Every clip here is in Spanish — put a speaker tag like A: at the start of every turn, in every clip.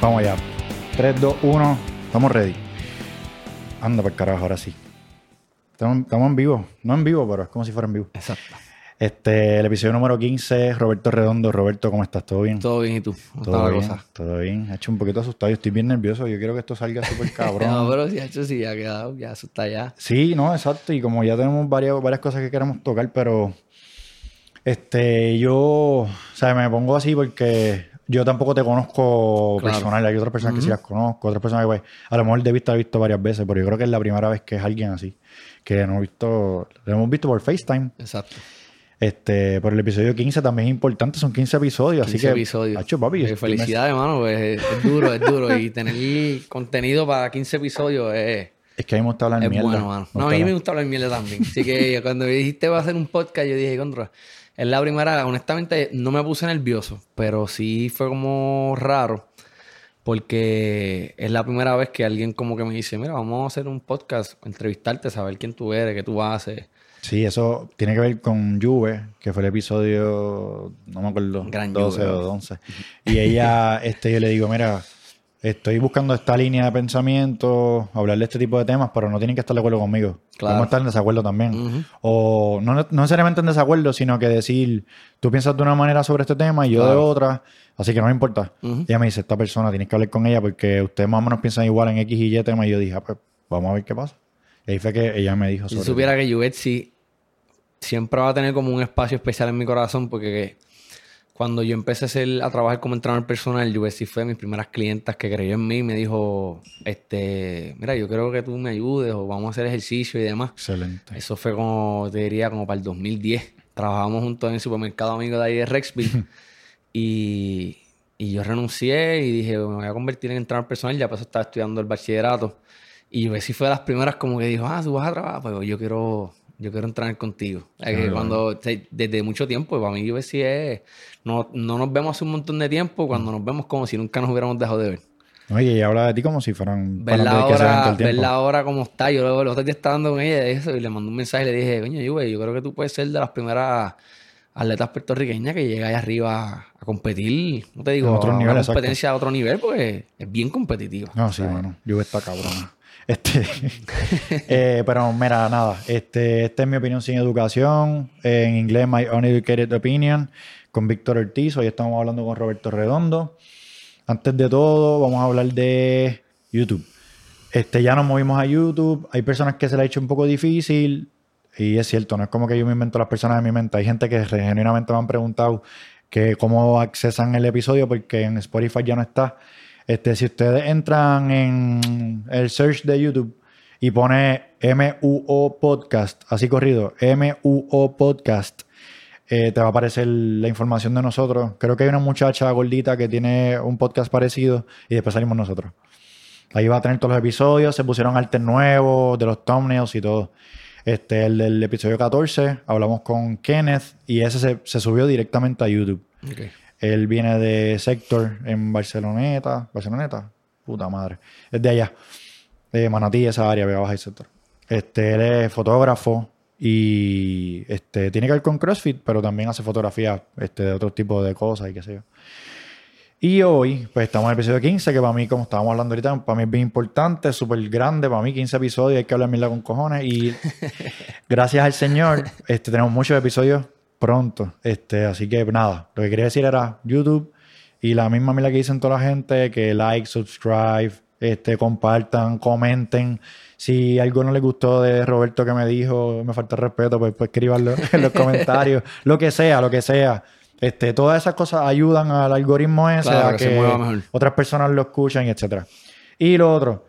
A: Vamos allá. 3, 2, 1. Estamos ready. Anda para el carajo, ahora sí. Estamos, estamos en vivo. No en vivo, pero es como si fuera en vivo.
B: Exacto.
A: Este, el episodio número 15, Roberto Redondo. Roberto, ¿cómo estás? ¿Todo bien?
B: Todo bien, ¿y tú? ¿Cómo
A: ¿Todo
B: está la
A: bien?
B: cosa?
A: Todo bien. Ha hecho un poquito asustado. Yo estoy bien nervioso. Yo quiero que esto salga súper cabrón.
B: No, pero sí, hecho sí, ha quedado, ya eso está ya.
A: Sí, no, exacto. Y como ya tenemos varias, varias cosas que queremos tocar, pero este, yo, o sea, me pongo así porque yo tampoco te conozco
B: Claro.
A: personal. Hay otras personas que sí las conozco, otras personas que pues, a lo mejor de vista he visto varias veces, pero yo creo que es la primera vez que es alguien así, que no he visto, lo hemos visto por FaceTime.
B: Exacto.
A: Este, por el episodio 15 también es importante, son 15 episodios,
B: 15
A: así que
B: episodios.
A: Hacho, papi,
B: Eh, felicidades, hermano. Pues, es, es duro, es duro. Y tener contenido para 15 episodios es,
A: es que a mí me gusta hablar
B: es
A: mierda.
B: bueno, mano. No, a mí me gusta hablar mierda también. Así que cuando me dijiste va a hacer un podcast, yo dije, contra. Es la primera, honestamente, no me puse nervioso, pero sí fue como raro. Porque es la primera vez que alguien como que me dice, mira, vamos a hacer un podcast, entrevistarte, saber quién tú eres, qué tú haces.
A: Sí, eso tiene que ver con Juve, que fue el episodio, no me acuerdo,
B: Gran
A: 12
B: Juve.
A: o 11. Y ella, este, yo le digo, mira, estoy buscando esta línea de pensamiento, hablar de este tipo de temas, pero no tienen que estar de acuerdo conmigo.
B: Claro.
A: Podemos estar en desacuerdo también. O no, no necesariamente en desacuerdo, sino que decir, tú piensas de una manera sobre este tema y yo de otra, así que no me importa.
B: Ujú.
A: Ella me dice, esta persona, tienes que hablar con ella porque ustedes más o menos piensan igual en X y Y tema. Y yo dije, ah, pues vamos a ver qué pasa. Y ahí fue que ella me dijo
B: Si
A: sobre
B: supiera que Juvetsi siempre va a tener como un espacio especial en mi corazón porque cuando yo empecé a, ser- a trabajar como entrenador personal, Juvetsi fue de mis primeras clientas que creyó en mí y me dijo, este, mira, yo creo que tú me ayudes o vamos a hacer ejercicio y demás.
A: Excelente.
B: Eso fue como, te diría, como para el 2010. Trabajábamos juntos en el supermercado amigo de ahí de Rexville. y, y yo renuncié y dije, me voy a convertir en entrenador personal. Ya pues estaba estudiando el bachillerato. Y sí fue de las primeras como que dijo, ah, tú vas a trabajar. Pues yo quiero, yo quiero entrenar contigo. Es que cuando, desde mucho tiempo, para mí yo sí es, no, no nos vemos hace un montón de tiempo, cuando nos vemos como si nunca nos hubiéramos dejado de ver.
A: Oye, ella habla de ti como si fueran todo
B: ahora,
A: el tiempo.
B: verla ahora como está. Yo luego los otros días estaba hablando con ella de eso y le mandé un mensaje y le dije, coño, Juve, yo creo que tú puedes ser de las primeras atletas puertorriqueñas que llega allá arriba a competir, no te digo,
A: En otro
B: a
A: nivel,
B: una
A: exacto.
B: competencia a otro nivel porque es bien competitiva.
A: No, sí, bueno, Juve está cabrona. Este, eh, pero mira, nada, este, esta es mi opinión sin educación, en inglés My Uneducated Opinion, con Víctor Ortiz, hoy estamos hablando con Roberto Redondo. Antes de todo, vamos a hablar de YouTube. Este, ya nos movimos a YouTube, hay personas que se le ha hecho un poco difícil, y es cierto, no es como que yo me invento las personas de mi mente, hay gente que genuinamente me han preguntado que cómo accesan el episodio porque en Spotify ya no está. Este, si ustedes entran en el search de YouTube y pone MUO Podcast, así corrido, MUO Podcast, eh, te va a aparecer la información de nosotros. Creo que hay una muchacha gordita que tiene un podcast parecido y después salimos nosotros. Ahí va a tener todos los episodios, se pusieron artes nuevos, de los thumbnails y todo. Este, el del episodio 14, hablamos con Kenneth y ese se, subió directamente a YouTube. Él viene de Sector en Barceloneta. ¿Barceloneta? Puta madre. Es de allá. De Manatí, esa área, Vega Baja y Sector. Este, él es fotógrafo y este, tiene que ver con CrossFit, pero también hace fotografía este, de otro tipo de cosas y qué sé yo. Y hoy, pues estamos en el episodio 15, que para mí, como estábamos hablando ahorita, para mí es bien importante, súper grande, para mí 15 episodios, hay que hablar mierda con cojones. Y gracias al Señor, este, tenemos muchos episodios pronto. Este, así que nada, lo que quería decir era YouTube y la misma mierda que dicen toda la gente, que like, subscribe, este, compartan, comenten. Si algo no les gustó de Roberto que me dijo, me falta respeto, pues, pues escríbanlo en los comentarios. lo que sea, lo que sea. Este, todas esas cosas ayudan al algoritmo ese
B: Claro,
A: a
B: que
A: otras personas lo escuchan y etcétera. Y lo otro,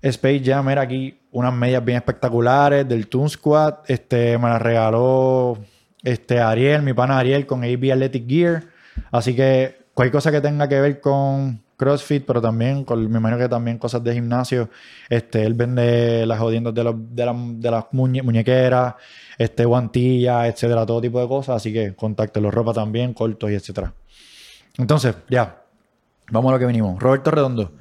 A: Space Jam era aquí unas medias bien espectaculares del Toon Squad. Este, me las regaló este, Ariel, mi pana Ariel, con AB Athletic Gear. Así que cualquier cosa que tenga que ver con CrossFit, pero también, con, me imagino que también cosas de gimnasio. Este, él vende las jodiendas de, de, la- de las muñe- muñequeras, este, guantillas, etcétera, todo tipo de cosas. Así que contáctelo, ropa también, cortos y etcétera. Entonces, ya, vamos a lo que venimos. Roberto Redondo,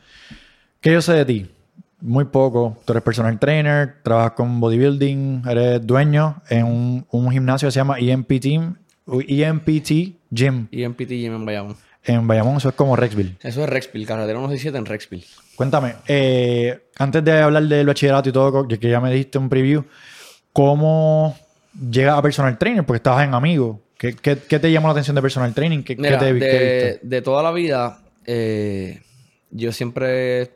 A: ¿qué yo sé de ti? Muy poco. Tú eres personal trainer, trabajas con bodybuilding, eres dueño en un, un gimnasio que se llama EMP Team, EMPT Gym.
B: Y en PT Gym en Bayamón.
A: En Bayamón eso es como Rexville.
B: Eso es Rexville, carretera 167 en Rexville.
A: Cuéntame, eh, antes de hablar del bachillerato y todo, que ya me diste un preview, ¿cómo llegas a personal trainer? Porque estabas en Amigo. ¿Qué, qué, te llamó la atención de personal training? ¿Qué,
B: Mira, te, de, de, toda la vida, eh, yo siempre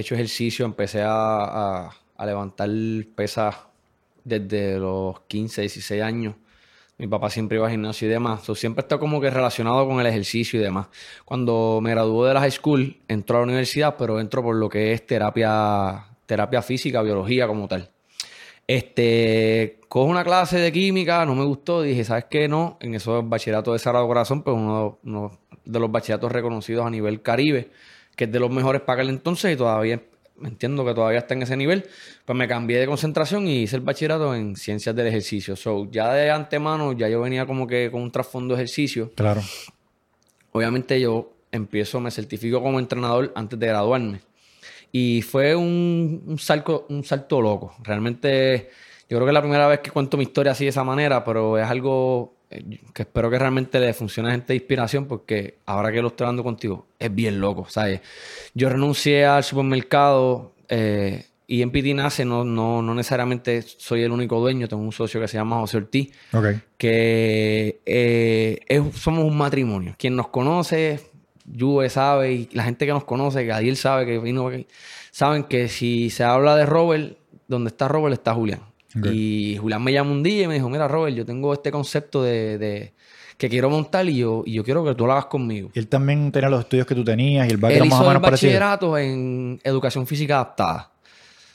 B: hecho ejercicio, empecé a, levantar pesas desde los 15, 16 años. Mi papá siempre iba al gimnasio y demás. siempre está como que relacionado con el ejercicio y demás. Cuando me graduó de la high school, entró a la universidad, pero entro por lo que es terapia, terapia física, biología como tal. Este, cojo una clase de química, no me gustó, dije, ¿sabes qué? No, en eso es bachillerato de Sagrado Corazón, pues uno, de los bachilleratos reconocidos a nivel Caribe, que es de los mejores para aquel entonces y todavía entiendo que todavía está en ese nivel, pues me cambié de concentración y hice el bachillerato en ciencias del ejercicio. So, ya de antemano, ya yo venía como que con un trasfondo de ejercicio.
A: Claro.
B: Obviamente yo empiezo, me certifico como entrenador antes de graduarme. Y fue un, un, salto, un salto loco. Realmente, yo creo que es la primera vez que cuento mi historia así de esa manera, pero es algo que espero que realmente le funcione a gente de inspiración porque ahora que lo estoy hablando contigo, es bien loco, ¿sabes? Yo renuncié al supermercado eh, y en PT nace, no, no, no, necesariamente soy el único dueño, tengo un socio que se llama José Ortiz, que eh, somos un matrimonio. Quien nos conoce, Juve sabe, y la gente que nos conoce, que Adiel sabe que vino saben que si se habla de Robert, donde está Robert está Julián. Y Julián me llamó un día y me dijo, mira Robert, yo tengo este concepto de, que quiero montar y yo, y yo quiero que tú lo hagas conmigo.
A: Y él también tenía los estudios que tú tenías y el
B: background más o menos el bachillerato en educación física adaptada.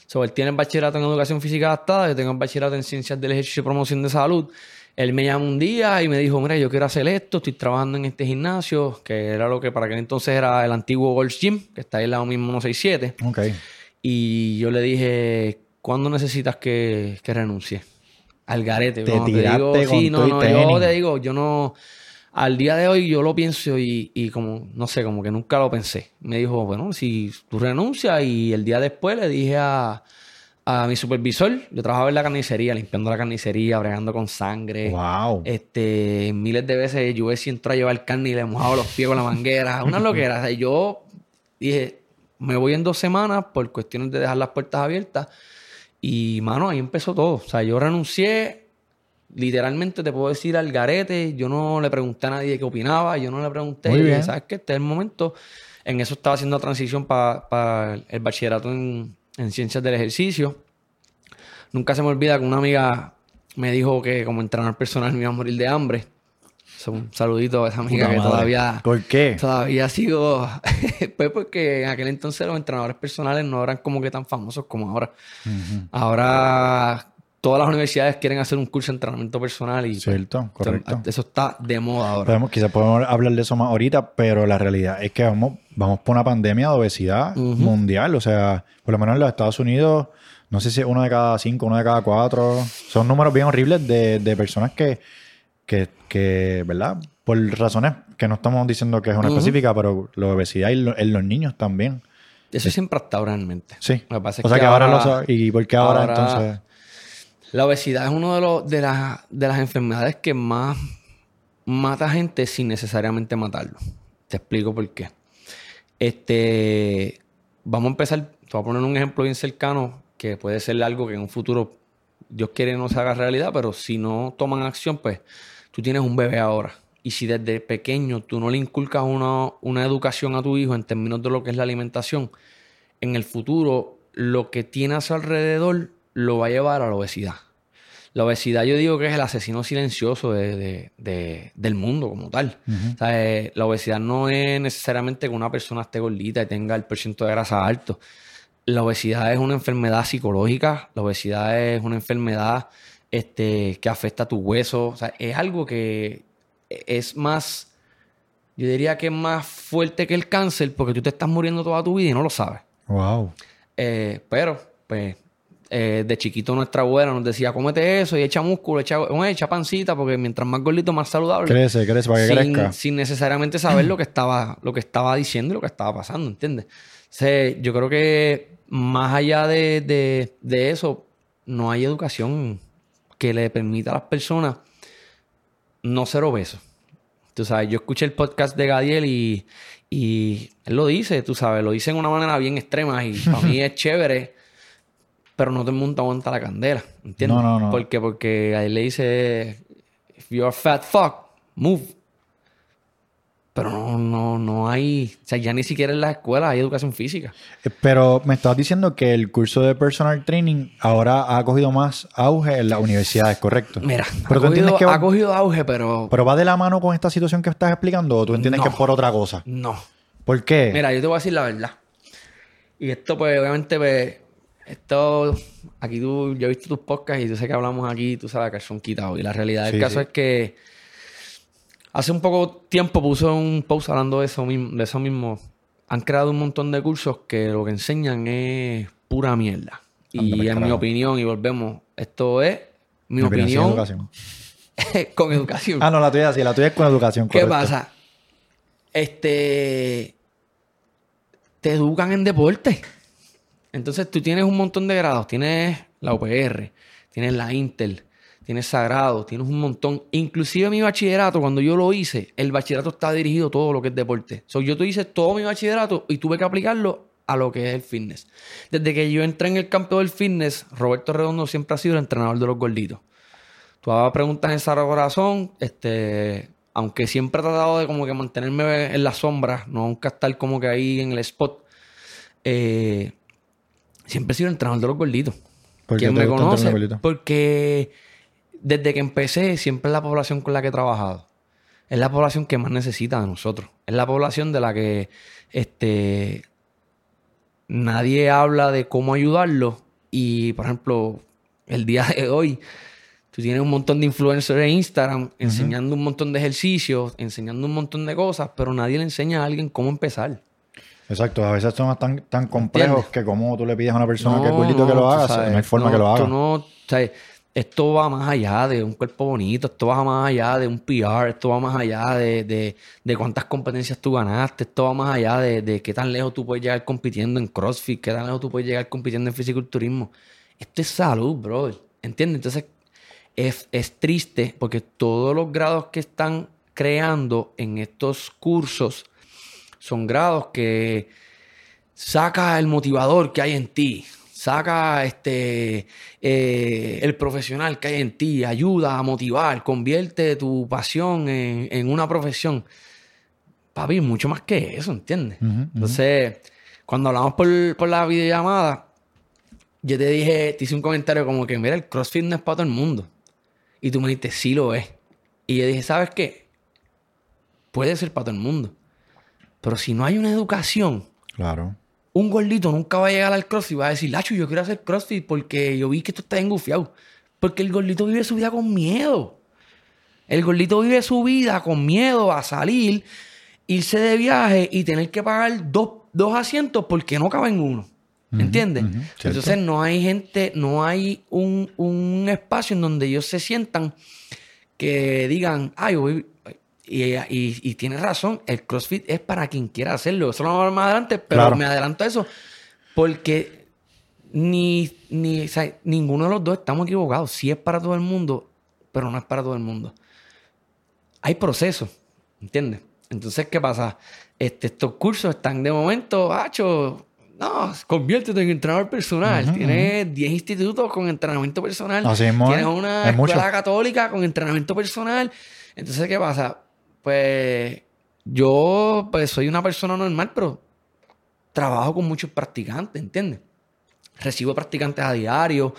B: So, él tiene el bachillerato en educación física adaptada, yo tengo el bachillerato en ciencias del ejercicio y promoción de salud. Él me llamó un día y me dijo, mira, yo quiero hacer esto, estoy trabajando en este gimnasio, que era lo que para aquel entonces era el antiguo Gold's Gym, que está ahí al lado mismo 167.
A: Ok.
B: Y yo le dije, ¿Cuándo necesitas que, que renuncie? Al garete.
A: Te, digo,
B: sí, no, no, yo te digo, yo no. Al día de hoy yo lo pienso y, y, como, no sé, como que nunca lo pensé. Me dijo, bueno, si tú renuncias y el día después le dije a, a mi supervisor, yo trabajaba en la carnicería, limpiando la carnicería, bregando con sangre.
A: Wow.
B: Este, miles de veces yo si entró a llevar carne y le mojaba los pies con la manguera. Una loquera. O sea, yo dije, me voy en dos semanas por cuestiones de dejar las puertas abiertas. Y, mano, ahí empezó todo. O sea, yo renuncié, literalmente te puedo decir al garete. Yo no le pregunté a nadie qué opinaba. Yo no le pregunté. Muy bien. ¿Sabes qué? Este es el momento. En eso estaba haciendo la transición para el bachillerato en, ciencias del ejercicio. Nunca se me olvida que una amiga me dijo que como entrenador personal me iba a morir de hambre un saludito a esa amiga que todavía.
A: ¿Por qué?
B: Todavía sigo. pues porque en aquel entonces los entrenadores personales no eran como que tan famosos como ahora. Ahora todas las universidades quieren hacer un curso de entrenamiento personal y pues,
A: Cierto, correcto.
B: eso está de moda ahora.
A: quizás podemos hablar de eso más ahorita, pero la realidad es que vamos, vamos por una pandemia de obesidad mundial. O sea, por lo menos en los Estados Unidos, no sé si uno de cada cinco, uno de cada cuatro. Son números bien horribles de, de personas que que, que, ¿verdad? Por razones que no estamos diciendo que es una específica, pero la obesidad en los niños también.
B: Eso siempre ha estado realmente.
A: Sí. Lo que pasa es o sea que, ahora, lo sabes. ¿Y por qué ahora, entonces?
B: La obesidad es una de, los, de, las, de las enfermedades que más mata gente sin necesariamente matarlo. Te explico por qué. Este, vamos a empezar, te voy a poner un ejemplo bien cercano que puede ser algo que en un futuro Dios quiere no se haga realidad, pero si no toman acción, pues tú tienes un bebé ahora. Y si desde pequeño tú no le inculcas una, una educación a tu hijo en términos de lo que es la alimentación, en el futuro lo que tiene a su alrededor lo va a llevar a la obesidad. La obesidad yo digo que es el asesino silencioso de, del mundo como tal. Eh, la obesidad no es necesariamente que una persona esté gordita y tenga el porcentaje de grasa alto. La obesidad es una enfermedad psicológica, la obesidad es una enfermedad este, que afecta a tus huesos. O sea, es algo que es más, yo diría que es más fuerte que el cáncer porque tú te estás muriendo toda tu vida y no lo sabes.
A: Wow.
B: Eh, pero, pues, eh, de chiquito nuestra abuela nos decía, cómete eso y echa músculo, echa, echa pancita, porque mientras más gordito, más saludable.
A: Crece, crece para que crezca.
B: Sin necesariamente saber lo que estaba, lo que estaba diciendo y lo que estaba pasando, ¿entiendes? O yo creo que más allá de, de eso, no hay educación que le permita a las personas no ser obesos. Tú sabes, yo escuché el podcast de Gadiel y, y él lo dice, tú sabes, lo dice de una manera bien extrema y para mí es chévere, pero no todo el mundo aguanta la candela, ¿entiendes?
A: No, no, no.
B: Porque, porque Gadiel le dice, if you're a fat fuck, move. Pero no, no, no hay, o sea, ya ni siquiera en las escuelas hay educación física.
A: Eh, Pero me estabas diciendo que el curso de personal training ahora ha cogido más auge en las universidades, ¿correcto?
B: Mira,
A: Pero
B: ha,
A: tú entiendes
B: cogido,
A: que va-
B: ha cogido auge, pero
A: ¿Pero va de la mano con esta situación que estás explicando o tú entiendes
B: No.
A: que es por otra cosa?
B: no.
A: ¿Por qué?
B: Mira, yo te voy a decir la verdad. Y esto, pues, obviamente, pues, esto, aquí tú, yo he visto tus podcasts y tú sé que hablamos aquí, tú sabes que son quitados. Y la realidad del
A: Sí,
B: caso
A: sí.
B: es que hace un poco tiempo puse un post hablando de eso mismo, de eso mismo. Han creado un montón de cursos que lo que enseñan es pura mierda. Y en mi opinión, y volvemos, esto es mi, opinión
A: educación.
B: con educación.
A: Ah, no, la tuya sí, la tuya es con educación.
B: ¿Qué pasa? Este. Te educan en deporte. Entonces tú tienes un montón de grados. Tienes la UPR, tienes la Intel, tienes Sagrado, tienes un montón. Inclusive mi bachillerato, cuando yo lo hice, el bachillerato está dirigido a todo lo que es deporte. So, yo te hice todo mi bachillerato y tuve que aplicarlo a lo que es el fitness. Desde que yo entré en el campo del fitness, Roberto Redondo siempre ha sido el entrenador de los gorditos. Tú ahora preguntas en Sara Corazón, este, aunque siempre he tratado de como que mantenerme en la sombra, no nunca estar como que ahí en el spot, eh, siempre he sido el entrenador de los gorditos.
A: ¿Por qué
B: ¿Quién
A: te
B: me conoce? Porque desde que empecé, siempre es la población con la que he trabajado. Es la población que más necesita de nosotros. Es la población de la que este, nadie habla de cómo ayudarlo. Y, por ejemplo, el día de hoy, tú tienes un montón de influencers en Instagram enseñando un montón de ejercicios, enseñando un montón de cosas, pero nadie le enseña a alguien cómo empezar.
A: Exacto, a veces son tan, tan complejos
B: ¿Entiendes?
A: que como tú le pides a una persona que es
B: No,
A: que lo haga,
B: sabes,
A: no hay forma
B: no,
A: que lo haga.
B: no, esto va más allá de un cuerpo bonito, esto va más allá de un PR, esto va más allá de, de- de cuántas competencias tú ganaste, esto va más allá de, de qué tan lejos tú puedes llegar compitiendo en CrossFit, qué tan lejos tú puedes llegar compitiendo en fisiculturismo. Esto es salud, bro. ¿Entiendes? Entonces, es, es triste porque todos los grados que están creando en estos cursos son grados que saca el motivador que hay en ti, saca este eh, el profesional que hay en ti, ayuda a motivar, convierte tu pasión en, en una profesión. Papi, mucho más que eso, ¿entiendes? Entonces, cuando hablamos por, por la videollamada, yo te dije, te hice un comentario como que, mira, el CrossFit no es para todo el mundo. Y tú me dijiste, sí lo es. Y yo dije, ¿sabes qué? Puede ser para todo el mundo. Pero si no hay una educación,
A: Claro.
B: Un gordito nunca va a llegar al CrossFit y va a decir, Lacho, yo quiero hacer CrossFit porque yo vi que esto está engufiado. Porque el gordito vive su vida con miedo. El gordito vive su vida con miedo a salir, irse de viaje y tener que pagar dos, dos asientos porque no caben uno. ¿Entiendes? Entonces no hay gente, no hay un, un espacio en donde ellos se sientan que digan, ay, voy. Y, y, y tienes razón, el CrossFit es para quien quiera hacerlo. Eso lo vamos a ver más adelante, pero
A: Claro.
B: me adelanto a eso. Porque ni, ni, o sea, ninguno de los dos estamos equivocados. Sí es para todo el mundo, pero no es para todo el mundo. Hay procesos, ¿entiendes? Entonces, ¿qué pasa? Este, estos cursos están de momento, hacho, no, conviértete en entrenador personal.
A: Ujú,
B: Tienes 10 institutos con entrenamiento personal.
A: Así mismo
B: Tienes
A: es.
B: una
A: Hay
B: escuela
A: mucho.
B: católica con entrenamiento personal. Entonces, ¿qué pasa? Pues yo pues, soy una persona normal, pero trabajo con muchos practicantes, ¿entiendes? Recibo practicantes a diario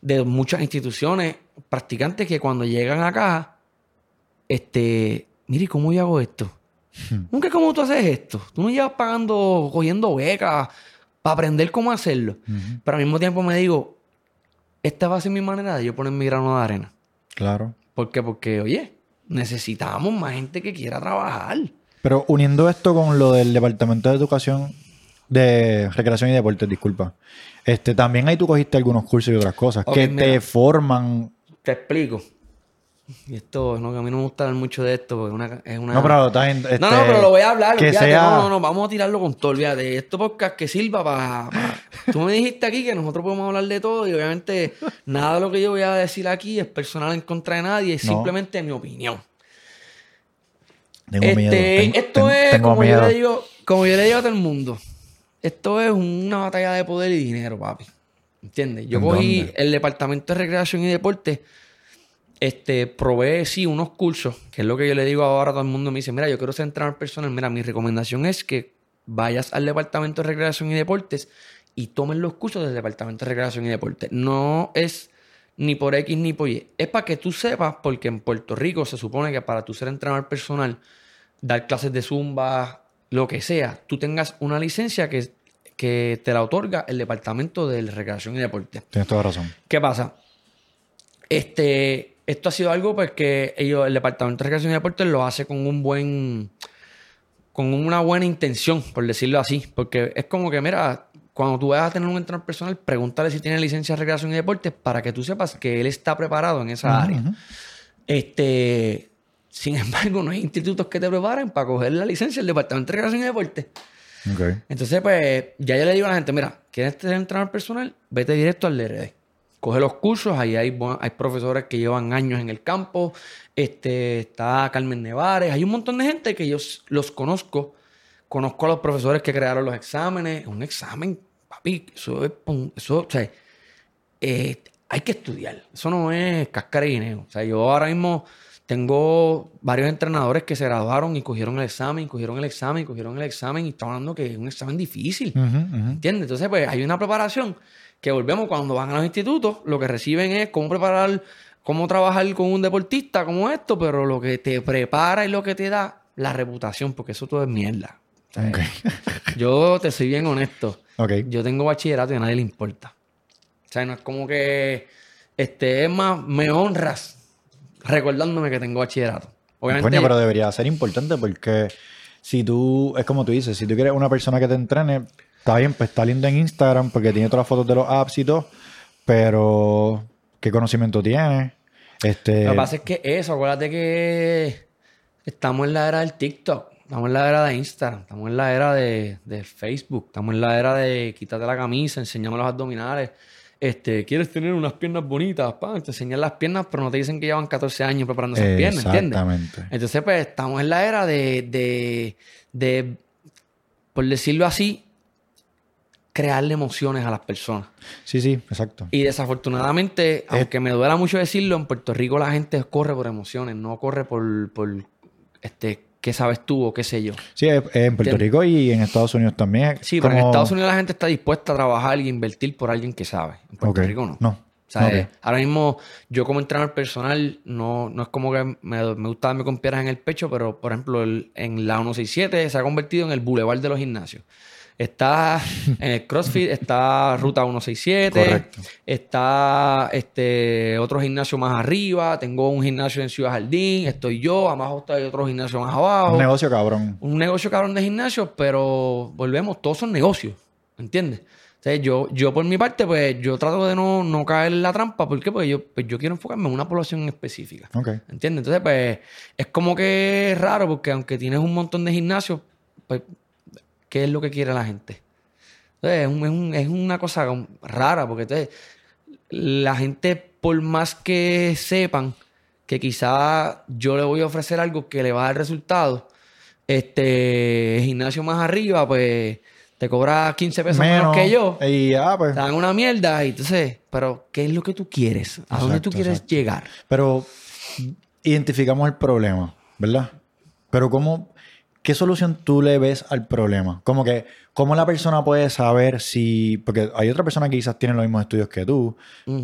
B: de muchas instituciones, practicantes que cuando llegan acá, este, mire, ¿cómo yo hago esto?
A: Hmm.
B: Nunca cómo tú haces esto. Tú no llevas pagando, cogiendo becas para aprender cómo hacerlo.
A: Ujú.
B: Pero al mismo tiempo me digo, esta va a ser mi manera de yo poner mi grano de arena.
A: Claro.
B: ¿Por qué? Porque, oye, necesitamos más gente que quiera trabajar.
A: Pero uniendo esto con lo del Departamento de Educación de Recreación y Deportes, disculpa. Este, también ahí tú cogiste algunos cursos y otras cosas que
B: mira.
A: te forman.
B: Te explico. Y esto, no, que a mí no me gusta hablar mucho de esto, porque una- es una...
A: No, pero este,
B: no, no, pero lo voy a hablar.
A: que sea-
B: No, no, no, vamos a tirarlo con todo, olvídate. Esto podcast que sirva para... Tú me dijiste aquí que nosotros podemos hablar de todo y obviamente nada de lo que yo voy a decir aquí es personal en contra de nadie, es
A: No.
B: simplemente mi opinión.
A: Tengo
B: Este,
A: miedo.
B: Esto
A: ten-
B: es,
A: tengo
B: como
A: miedo.
B: yo le digo, como yo le digo a todo el mundo, esto es una batalla de poder y dinero, papi. ¿Entiendes? Yo
A: ¿En
B: cogí
A: dónde?
B: el departamento de recreación y deporte, este, probé, sí, unos cursos, que es lo que yo le digo ahora a todo el mundo. Me dice, mira, yo quiero ser entrenador personal. Mira, mi recomendación es que vayas al departamento de recreación y deportes y tomen los cursos del departamento de recreación y deportes. No es ni por X ni por Y. Es para que tú sepas, porque en Puerto Rico se supone que para tú ser entrenador personal, dar clases de zumba, lo que sea, tú tengas una licencia que, que te la otorga el departamento de recreación y deporte.
A: Tienes toda razón.
B: ¿Qué pasa? Este, esto ha sido algo pues que ellos, el Departamento de Recreación y Deportes lo hace con un buen, con una buena intención, por decirlo así. Porque es como que, mira, cuando tú vayas a tener un entrenador personal, pregúntale si tiene licencia de recreación y deportes para que tú sepas que él está preparado en esa área. Este, sin embargo, no hay institutos que te preparen para coger la licencia del Departamento de Recreación y Deportes. Entonces, pues, ya yo le digo a la gente, mira, ¿quieres ser entrenador personal? Vete directo al DRD. Coge los cursos, ahí hay, hay profesores que llevan años en el campo, este, está Carmen Nevares, hay un montón de gente que yo los conozco. Conozco a los profesores que crearon los exámenes. Un examen, papi, eso es, eso, o sea, eh, hay que estudiar. Eso no es cáscara y guineo. O sea, yo ahora mismo tengo varios entrenadores que se graduaron y cogieron el examen, cogieron el examen, cogieron el examen y estamos hablando que es un examen difícil.
A: Ujú.
B: ¿Entiendes? Entonces, pues hay una preparación que volvemos cuando van a los institutos, lo que reciben es cómo preparar, cómo trabajar con un deportista como esto, pero lo que te prepara y lo que te da, la reputación, porque eso todo es mierda. Yo te soy bien honesto. Yo tengo bachillerato y a nadie le importa. O sea, no es como que, este, es más, me honras recordándome que tengo bachillerato. Obviamente,
A: Coño, pero debería ser importante porque si tú, es como tú dices, si tú quieres una persona que te entrene, está bien, pues está lindo en Instagram porque tiene todas las fotos de los apps y todo, pero ¿qué conocimiento tiene? Este,
B: Lo que pasa es que eso, acuérdate que estamos en la era del TikTok, estamos en la era de Instagram, estamos en la era de, de Facebook, estamos en la era de quítate la camisa, enseñame los abdominales. Este, quieres tener unas piernas bonitas, pa, te enseñan las piernas, pero no te dicen que llevan 14 años preparando esas piernas, ¿entiendes?
A: Exactamente.
B: Entonces, pues, estamos en la era de, de, de, por decirlo así, crearle emociones a las personas.
A: Sí, sí, exacto.
B: Y desafortunadamente, aunque me duela mucho decirlo, en Puerto Rico la gente corre por emociones, no corre por, por este, qué sabes tú o qué sé yo.
A: Sí, es- es en Puerto. Rico y en Estados Unidos también.
B: Sí, pero en Estados Unidos la gente está dispuesta a trabajar y invertir por alguien que sabe. En Puerto. Rico no.
A: No.
B: O sea, eh, ahora mismo yo como entrenador personal no, no es como que me, me gusta darme con piedras en el pecho, pero por ejemplo el- en la 167 se ha convertido en el boulevard de los gimnasios. Está en el CrossFit, está Ruta 167,
A: Correcto.
B: está este otro gimnasio más arriba, tengo un gimnasio en Ciudad Jardín, estoy yo, abajo está otro gimnasio más abajo
A: Un negocio cabrón.
B: un negocio cabrón de gimnasio, pero volvemos, todos son negocios, ¿entiendes? O sea, yo, yo por mi parte, pues yo trato de no, no caer en la trampa, ¿por qué? Porque yo, pues, yo quiero enfocarme en una población específica,
A: Ok.
B: ¿entiendes? Entonces, pues es como que es raro, porque aunque tienes un montón de gimnasios, pues, ¿qué es lo que quiere la gente? Entonces, es, un- es un- es una cosa rara, porque entonces, la gente, por más que sepan que quizá yo le voy a ofrecer algo que le va a dar resultado, este gimnasio más arriba, pues te cobra 15 pesos menos, que yo.
A: Y ya, pues.
B: Te dan una mierda y entonces, pero ¿qué es lo que tú quieres? ¿A dónde tú quieres
A: exacto.
B: llegar?
A: Pero identificamos el problema, ¿verdad? Pero ¿cómo, qué solución tú le ves al problema? Como que, ¿cómo la persona puede saber si... Porque hay otra persona que quizás tiene los mismos estudios que tú,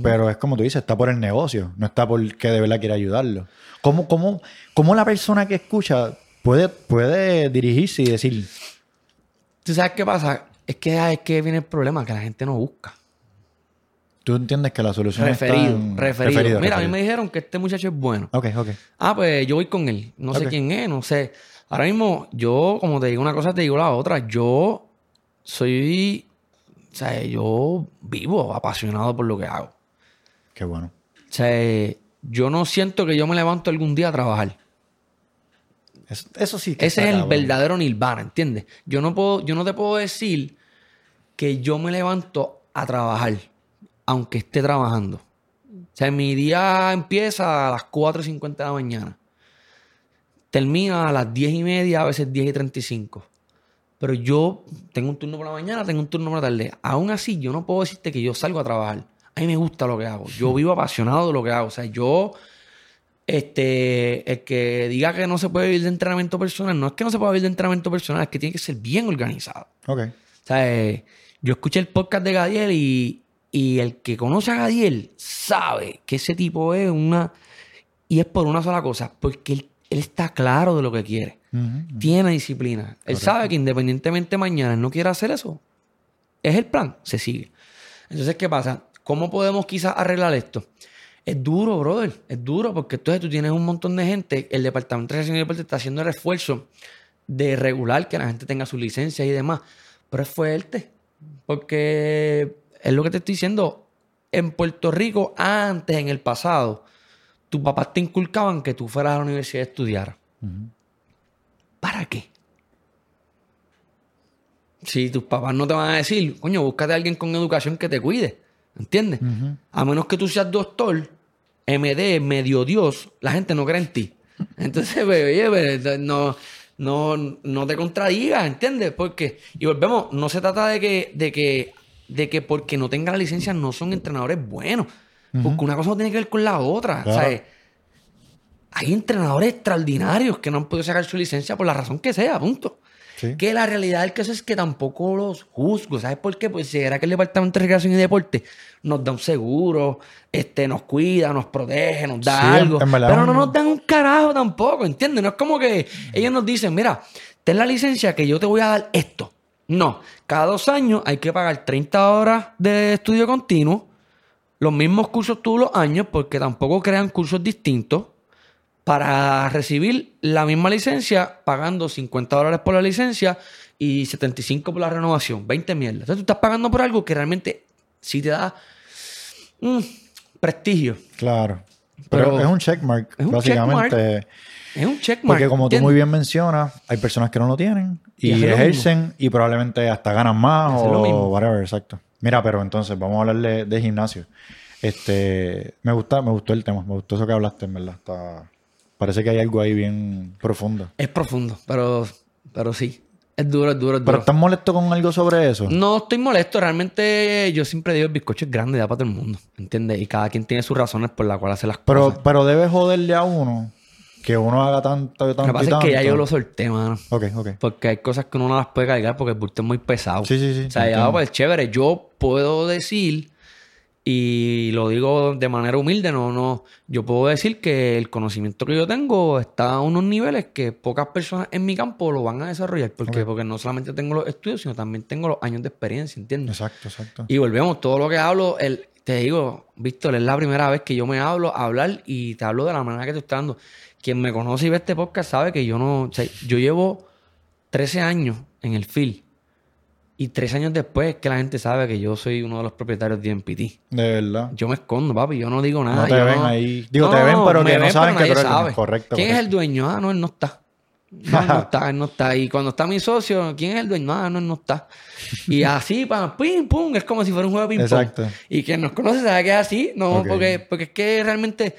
A: pero es como tú dices, está por el negocio, no está por que de verdad quiere ayudarlo. ¿Cómo, cómo, cómo la persona que escucha puede, puede dirigirse y decir,
B: ¿Tú sabes qué pasa? Es que es que viene el problema, que la gente no busca.
A: tú entiendes que la solución
B: Referido,
A: está en-
B: referido. Mira, a mí
A: referido.
B: me dijeron que este muchacho es bueno.
A: Ok, ok.
B: Ah, pues yo voy con él. No sé quién es, no sé. Ahora mismo, yo, como te digo una cosa, te digo la otra. Yo soy, o sea, yo vivo apasionado por lo que hago.
A: Qué bueno.
B: O sea, yo no siento que yo me levanto algún día a trabajar.
A: Eso, eso sí que
B: Ese es el verdadero nirvana, ¿entiendes? Yo no puedo, yo no te puedo decir que yo me levanto a trabajar, aunque esté trabajando. O sea, mi día empieza a las 4.50 de la mañana. Termina a las 10 y media, a veces 10 y 35. Pero yo tengo un turno por la mañana, tengo un turno por la tarde. Aún así, yo no puedo decirte que yo salgo a trabajar. A mí me gusta lo que hago. Yo vivo apasionado de lo que hago. O sea, yo, este, el que diga que no se puede vivir de entrenamiento personal, no es que no se pueda vivir de entrenamiento personal, es que tiene que ser bien organizado.
A: Ok.
B: O sea, eh, yo escuché el podcast de Gadiel y, y el que conoce a Gadiel sabe que ese tipo es una... Y es por una sola cosa, porque él, él está claro de lo que quiere. Tiene disciplina. Él sabe que independientemente mañana él no quiera hacer eso, es el plan, se sigue. Entonces, ¿qué pasa? ¿Cómo podemos quizás arreglar esto? Es duro, brother. Es duro porque entonces tú tienes un montón de gente. El Departamento de Recreación y Deporte está haciendo el esfuerzo de regular que la gente tenga sus licencias y demás. Pero es fuerte. Porque es lo que te estoy diciendo. En Puerto Rico, antes, en el pasado, tus papás te inculcaban que tú fueras a la universidad a estudiar. ¿Para qué? Si tus papás no te van a decir, coño, búscate a alguien con educación que te cuide. ¿Entiendes? A menos que tú seas doctor, MD, medio Dios, la gente no cree en ti. Entonces, pues, oye, pues, no, no, no te contradigas, ¿entiendes? Porque, y volvemos, no se trata de que, de que, de que porque no tengan la licencia no son entrenadores buenos. Porque una cosa no tiene que ver con la otra.
A: Claro.
B: ¿sabes? Hay entrenadores extraordinarios que no han podido sacar su licencia por la razón que sea, punto.
A: Sí.
B: Que la realidad del caso es que tampoco los juzgo. ¿Sabes por qué? Pues si era que el Departamento de Recreación y Deporte nos da un seguro, este, nos cuida, nos protege, nos da
A: Sí,
B: algo. pero no nos dan un carajo tampoco, ¿entiendes? No es como que ellos nos dicen, mira, ten la licencia que yo te voy a dar esto. No, cada dos años hay que pagar 30 horas de estudio continuo, los mismos cursos todos los años, porque tampoco crean cursos distintos para recibir la misma licencia, pagando 50 dólares por la licencia y 75 por la renovación. 20 mierdas. Entonces tú estás pagando por algo que realmente sí te da mm, prestigio.
A: Claro. Pero,
B: Pero-
A: es un checkmark,
B: es un
A: básicamente.
B: Es un checkmark.
A: Porque como tú muy bien mencionas, hay personas que no lo tienen
B: Y
A: y, ejercen y probablemente hasta ganan más
B: Hacen lo mismo.
A: o whatever, exacto. Mira, pero entonces vamos a hablar de, de gimnasio. Este, me gusta, me gustó el tema, me gustó eso que hablaste, en verdad. Está, parece que hay algo ahí bien profundo.
B: Es profundo, pero, pero sí. Es duro, es duro, es
A: ¿Pero
B: duro.
A: estás molesto con algo sobre eso?
B: No estoy molesto, realmente yo siempre digo el bizcocho es grande, da para todo el mundo, ¿entiendes? Y cada quien tiene sus razones por las cuales hace las
A: Pero,
B: cosas.
A: pero debe joderle a uno que uno haga tanto,
B: Lo
A: tanto
B: que
A: y
B: pasa es que ya yo lo solté, mano.
A: Ok, ok.
B: Porque hay cosas que uno no las puede cargar porque el bulto es muy pesado.
A: Sí, sí, sí,
B: O sea, ya pues chévere. Yo puedo decir, y lo digo de manera humilde, no, no. Yo puedo decir que el conocimiento que yo tengo está a unos niveles que pocas personas en mi campo lo van a desarrollar. ¿Por qué? Porque no solamente tengo los estudios, sino también tengo los años de experiencia, ¿entiendes?
A: Exacto, exacto.
B: Y volvemos, todo lo que hablo, el, te digo, Víctor, es la primera vez que yo me hablo a hablar y te hablo de la manera que te estoy dando. Quien me conoce y ve este podcast sabe que yo no, o sea, yo llevo 13 años en el field y 13 años después es que la gente sabe que yo soy uno de los propietarios de MPT.
A: De verdad.
B: Yo me escondo, papi, yo no digo nada.
A: No te
B: yo
A: ven ahí. Digo, te ven, pero que no saben que tú eres
B: sabe.
A: Correcto,
B: ¿Quién es el dueño? Ah, no, él no está. No, él no está, él no está. Y cuando está mi socio, ¿quién es el dueño? Ah, no, él no está. Y así, pam, pim, pum, es como si fuera un juego de ping-pong.
A: Exacto.
B: Y quien nos conoce sabe que es así, no, porque, porque es que realmente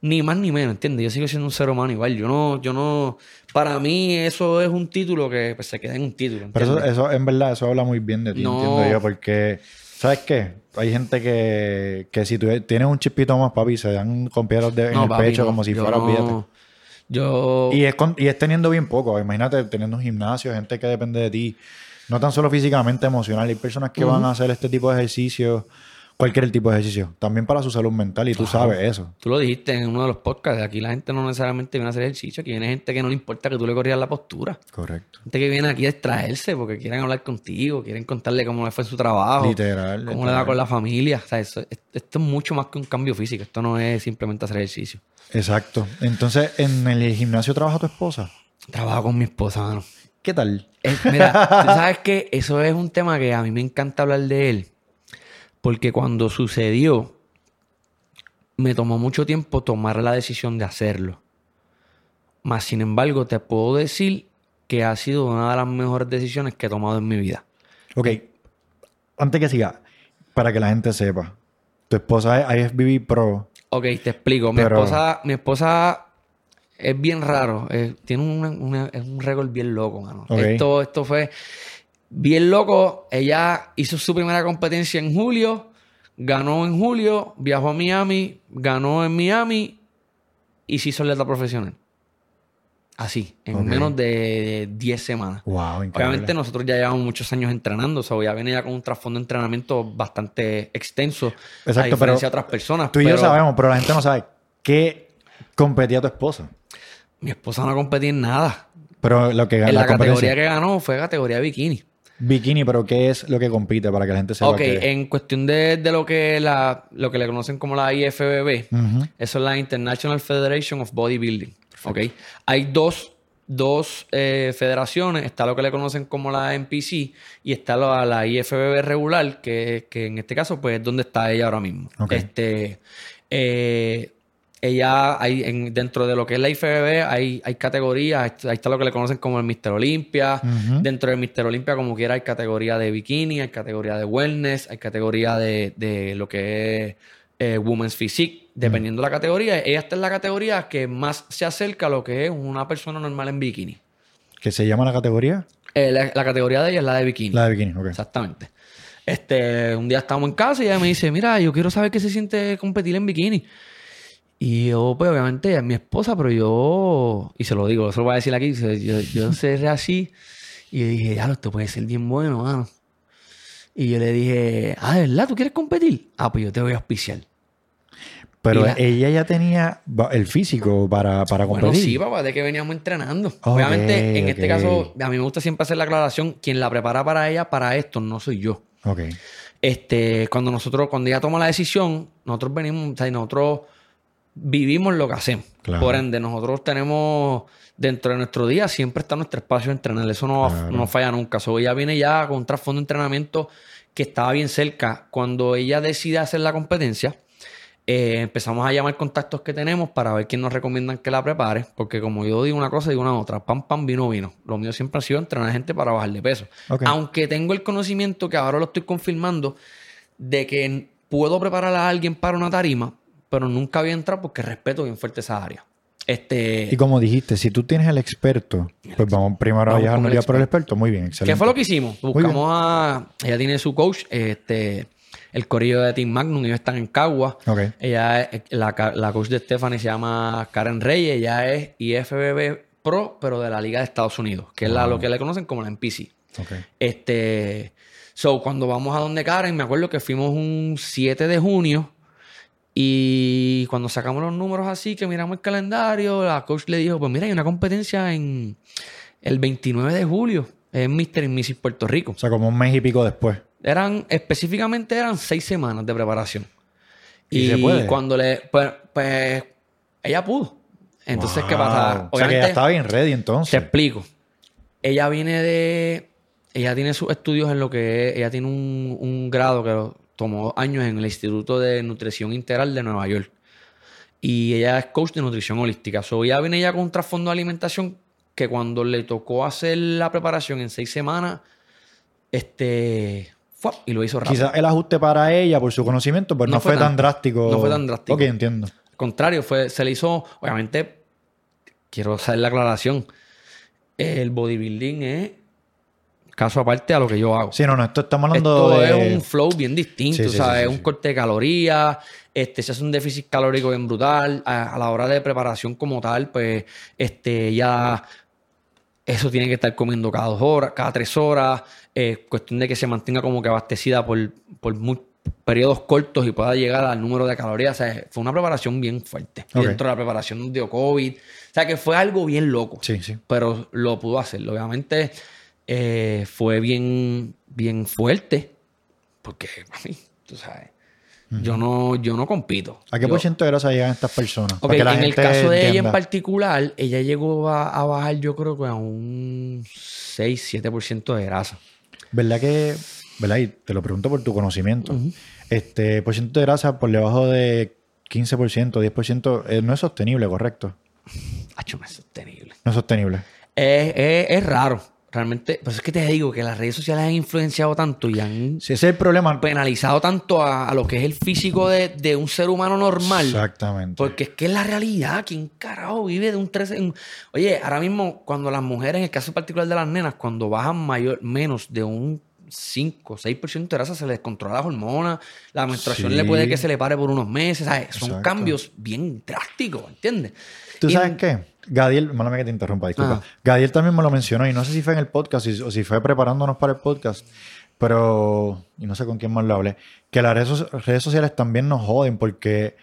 B: ni más ni menos, ¿entiendes? Yo sigo siendo un ser humano igual. Yo no, yo no, para mí eso es un título que pues, se queda en un título.
A: Pero eso, eso, en verdad, eso habla muy bien de ti,
B: No.
A: entiendo yo, porque, ¿sabes qué? Hay gente que, que si tú tienes un chispito más, papi, se dan con piedras de- en el pecho
B: no,
A: como si fuera,
B: no. Yo.
A: Y es, con- y es teniendo bien poco. Imagínate teniendo un gimnasio, gente que depende de ti. No tan solo físicamente, emocional. Hay personas que van a hacer este tipo de ejercicios, cualquier tipo de ejercicio, también para su salud mental y tú sabes eso.
B: Tú lo dijiste en uno de los podcasts. Aquí la gente no necesariamente viene a hacer ejercicio. Aquí viene gente que no le importa que tú le corrías la postura.
A: Correcto.
B: Gente que viene aquí a distraerse porque quieren hablar contigo, quieren contarle cómo le fue su trabajo.
A: Literal.
B: Cómo
A: literal.
B: le da con la familia. O sea, eso- es- esto es mucho más que un cambio físico. Esto no es simplemente hacer ejercicio.
A: Exacto. Entonces, ¿en el gimnasio trabaja tu esposa?
B: Trabajo con mi esposa, mano.
A: ¿Qué tal?
B: Es- mira, tú sabes que eso es un tema que a mí me encanta hablar de él. Porque cuando sucedió, me tomó mucho tiempo tomar la decisión de hacerlo. Más sin embargo, te puedo decir que ha sido una de las mejores decisiones que he tomado en mi vida.
A: Ok. Antes que siga, para que la gente sepa, tu esposa es IFBB Pro.
B: Ok, te explico. Mi
A: Pero-
B: esposa, mi esposa es bien raro. Eh, tiene una- una- es un récord bien loco, mano.
A: Ok.
B: Esto, esto fue bien loco. Ella hizo su primera competencia en julio, ganó en julio, viajó a Miami, ganó en Miami y se hizo atleta profesional. Así, en menos de 10 semanas.
A: Wow, increíble.
B: Obviamente nosotros ya llevamos muchos años entrenando, o sea, ya viene ya con un trasfondo de entrenamiento bastante extenso, a
A: Exacto,
B: diferencia
A: pero
B: de otras personas.
A: Tú y yo sabemos, pero la gente no sabe. ¿Qué competía tu esposa?
B: Mi esposa no competía en nada.
A: Pero lo que
B: En la,
A: competencia.
B: categoría que ganó fue categoría bikini.
A: Bikini, pero ¿qué es lo que compite para que la gente sepa
B: Ok,
A: que...
B: en cuestión de, de lo que la, lo que le conocen como la IFBB, eso es la International Federation of Bodybuilding. Ok. Hay dos, dos eh, federaciones. Está lo que le conocen como la NPC y está la, la IFBB regular, que, que en este caso, pues, es donde está ella ahora mismo.
A: Ok.
B: Este, eh, ella, hay, en- dentro de lo que es la IFBB, hay, hay categorías. Ahí está lo que le conocen como el Mister Olympia.
A: Ujú.
B: Dentro del Mister Olympia, como quiera, hay categoría de bikini, hay categoría de wellness, hay categoría de, de lo que es eh, women's physique. Dependiendo de la categoría, ella está en la categoría que más se acerca a lo que es una persona normal en bikini.
A: ¿Qué se llama la categoría?
B: Eh, la, la categoría de ella es la de bikini.
A: La de bikini, ok.
B: Exactamente. Este, un día estábamos en casa y ella me dice, mira, yo quiero saber qué se siente competir en bikini. Y yo, pues obviamente, ella es mi esposa, pero yo, y se lo digo, eso lo voy a decir aquí, se- yo, yo sé así. Y yo dije, ya, esto puede ser bien bueno, mano. Y yo le dije, ah, ¿de verdad? ¿Tú quieres competir? Ah, pues yo te voy a auspiciar.
A: Pero
B: la-
A: ella ya tenía el físico para, para
B: Bueno,
A: competir.
B: sí, papá, de que veníamos entrenando. Obviamente, en este caso, a mí me gusta siempre hacer la aclaración, quien la prepara para ella, para esto, no soy yo.
A: Ok.
B: este, cuando nosotros, cuando ella toma la decisión, nosotros venimos, o sea, nosotros vivimos lo que hacemos.
A: Claro.
B: Por ende, nosotros tenemos dentro de nuestro día siempre está nuestro espacio de entrenar. Eso no,
A: Claro.
B: no falla nunca. So, ella viene ya con un trasfondo de entrenamiento que estaba bien cerca. Cuando ella decide hacer la competencia, eh, empezamos a llamar contactos que tenemos para ver quién nos recomiendan que la prepare. Porque como yo digo una cosa, digo una otra. Pam, pam, vino, vino. Lo mío siempre ha sido entrenar gente para bajar de peso. Aunque tengo el conocimiento que ahora lo estoy confirmando de que puedo preparar a alguien para una tarima, pero nunca había entrado porque respeto bien fuerte esa área. Este,
A: Y como dijiste, si tú tienes el experto, pues vamos primero
B: Vamos
A: a viajar por el experto. Muy bien, excelente.
B: ¿Qué fue lo que hicimos? Buscamos a. Ella tiene su coach, este, el corillo de Team Magnum, ellos están en Cagua.
A: Ok.
B: Ella es, la, la coach de Stephanie se llama Karen Reyes, ella es IFBB Pro, pero de la Liga de Estados Unidos, que es la, lo que le conocen como la NPC.
A: Ok.
B: Este. So, cuando vamos a donde Karen, me acuerdo que fuimos un 7 de junio. Y cuando sacamos los números así, que miramos el calendario, la coach le dijo: Pues mira, hay una competencia en el 29 de julio. Es Mr. y Mrs. Puerto Rico.
A: O sea, como un mes y pico después.
B: Eran, específicamente eran seis semanas de preparación.
A: ¿Y
B: Y,
A: se puede?
B: cuando le. Pues, pues, ella pudo. Entonces, ¿qué pasa?
A: O sea, que ya estaba bien ready
B: Te
A: entonces.
B: explico. Ella viene de. Ella tiene sus estudios en lo que es. Ella tiene un, un grado que lo tomó años en el Instituto de Nutrición Integral de Nueva York. Y ella es coach de nutrición holística. So, ella viene ya con un trasfondo de alimentación que cuando le tocó hacer la preparación en seis semanas, este. Fue, y lo hizo rápido.
A: Quizás el ajuste para ella, por su conocimiento, pues no,
B: No
A: fue,
B: fue
A: tan,
B: tan-
A: drástico.
B: no fue tan drástico.
A: Ok, entiendo.
B: Al contrario, fue, se le hizo, obviamente, quiero hacer la aclaración, el bodybuilding es caso aparte a lo que yo hago.
A: Sí, no, no, esto estamos hablando
B: Esto
A: de...
B: es un flow bien distinto,
A: Sí, sí,
B: ¿sabes?
A: sí, sí,
B: es un corte de calorías, este, se hace un déficit calórico bien brutal. A, a la hora de preparación como tal, pues, este, ya eso tiene que estar comiendo cada dos horas, cada tres horas. eh, cuestión de que se mantenga como que abastecida por, por muy- periodos cortos y pueda llegar al número de calorías. O sea, fue una preparación bien fuerte. Dentro de la preparación dio COVID. O sea, que fue algo bien loco
A: Sí, sí.
B: pero lo pudo hacer. Obviamente eh, fue bien, bien fuerte, porque mí, tú sabes, yo, no, yo no compito.
A: ¿A qué
B: Yo-
A: por ciento de grasa llegan estas personas?
B: Ok,
A: Para que la
B: en el caso de ella en particular, ella llegó a, a bajar yo creo que a un 6-7% de grasa.
A: ¿Verdad que, verdad? Y te lo pregunto por tu conocimiento. Este, por ciento de grasa por debajo de 15%, 10%, eh, no es sostenible, correcto.
B: Hacho, no es sostenible.
A: No es sostenible.
B: Es- es raro, realmente, pues es que te digo que las redes sociales han influenciado tanto y han
A: Si ese es el problema.
B: penalizado tanto a, a lo que es el físico de, de un ser humano normal.
A: Exactamente.
B: Porque es que es la realidad. ¿Quién carajo vive de un 13? en- Oye, ahora mismo, cuando las mujeres, en el caso particular de las nenas, cuando bajan mayor, menos de un 5 o 6% de grasa, se les controla las hormonas. La menstruación
A: Sí.
B: le puede que se le pare por unos meses. ¿sabes? Son
A: Exacto.
B: cambios bien drásticos, ¿entiendes?
A: ¿Tú
B: Y-
A: sabes qué? Gadiel, mala que te interrumpa, disculpa.
B: Ajá.
A: Gadiel también me lo mencionó y no sé si fue en el podcast o si fue preparándonos para el podcast, pero, y no sé con quién más lo hablé, que las redes, so- redes sociales también nos joden porque,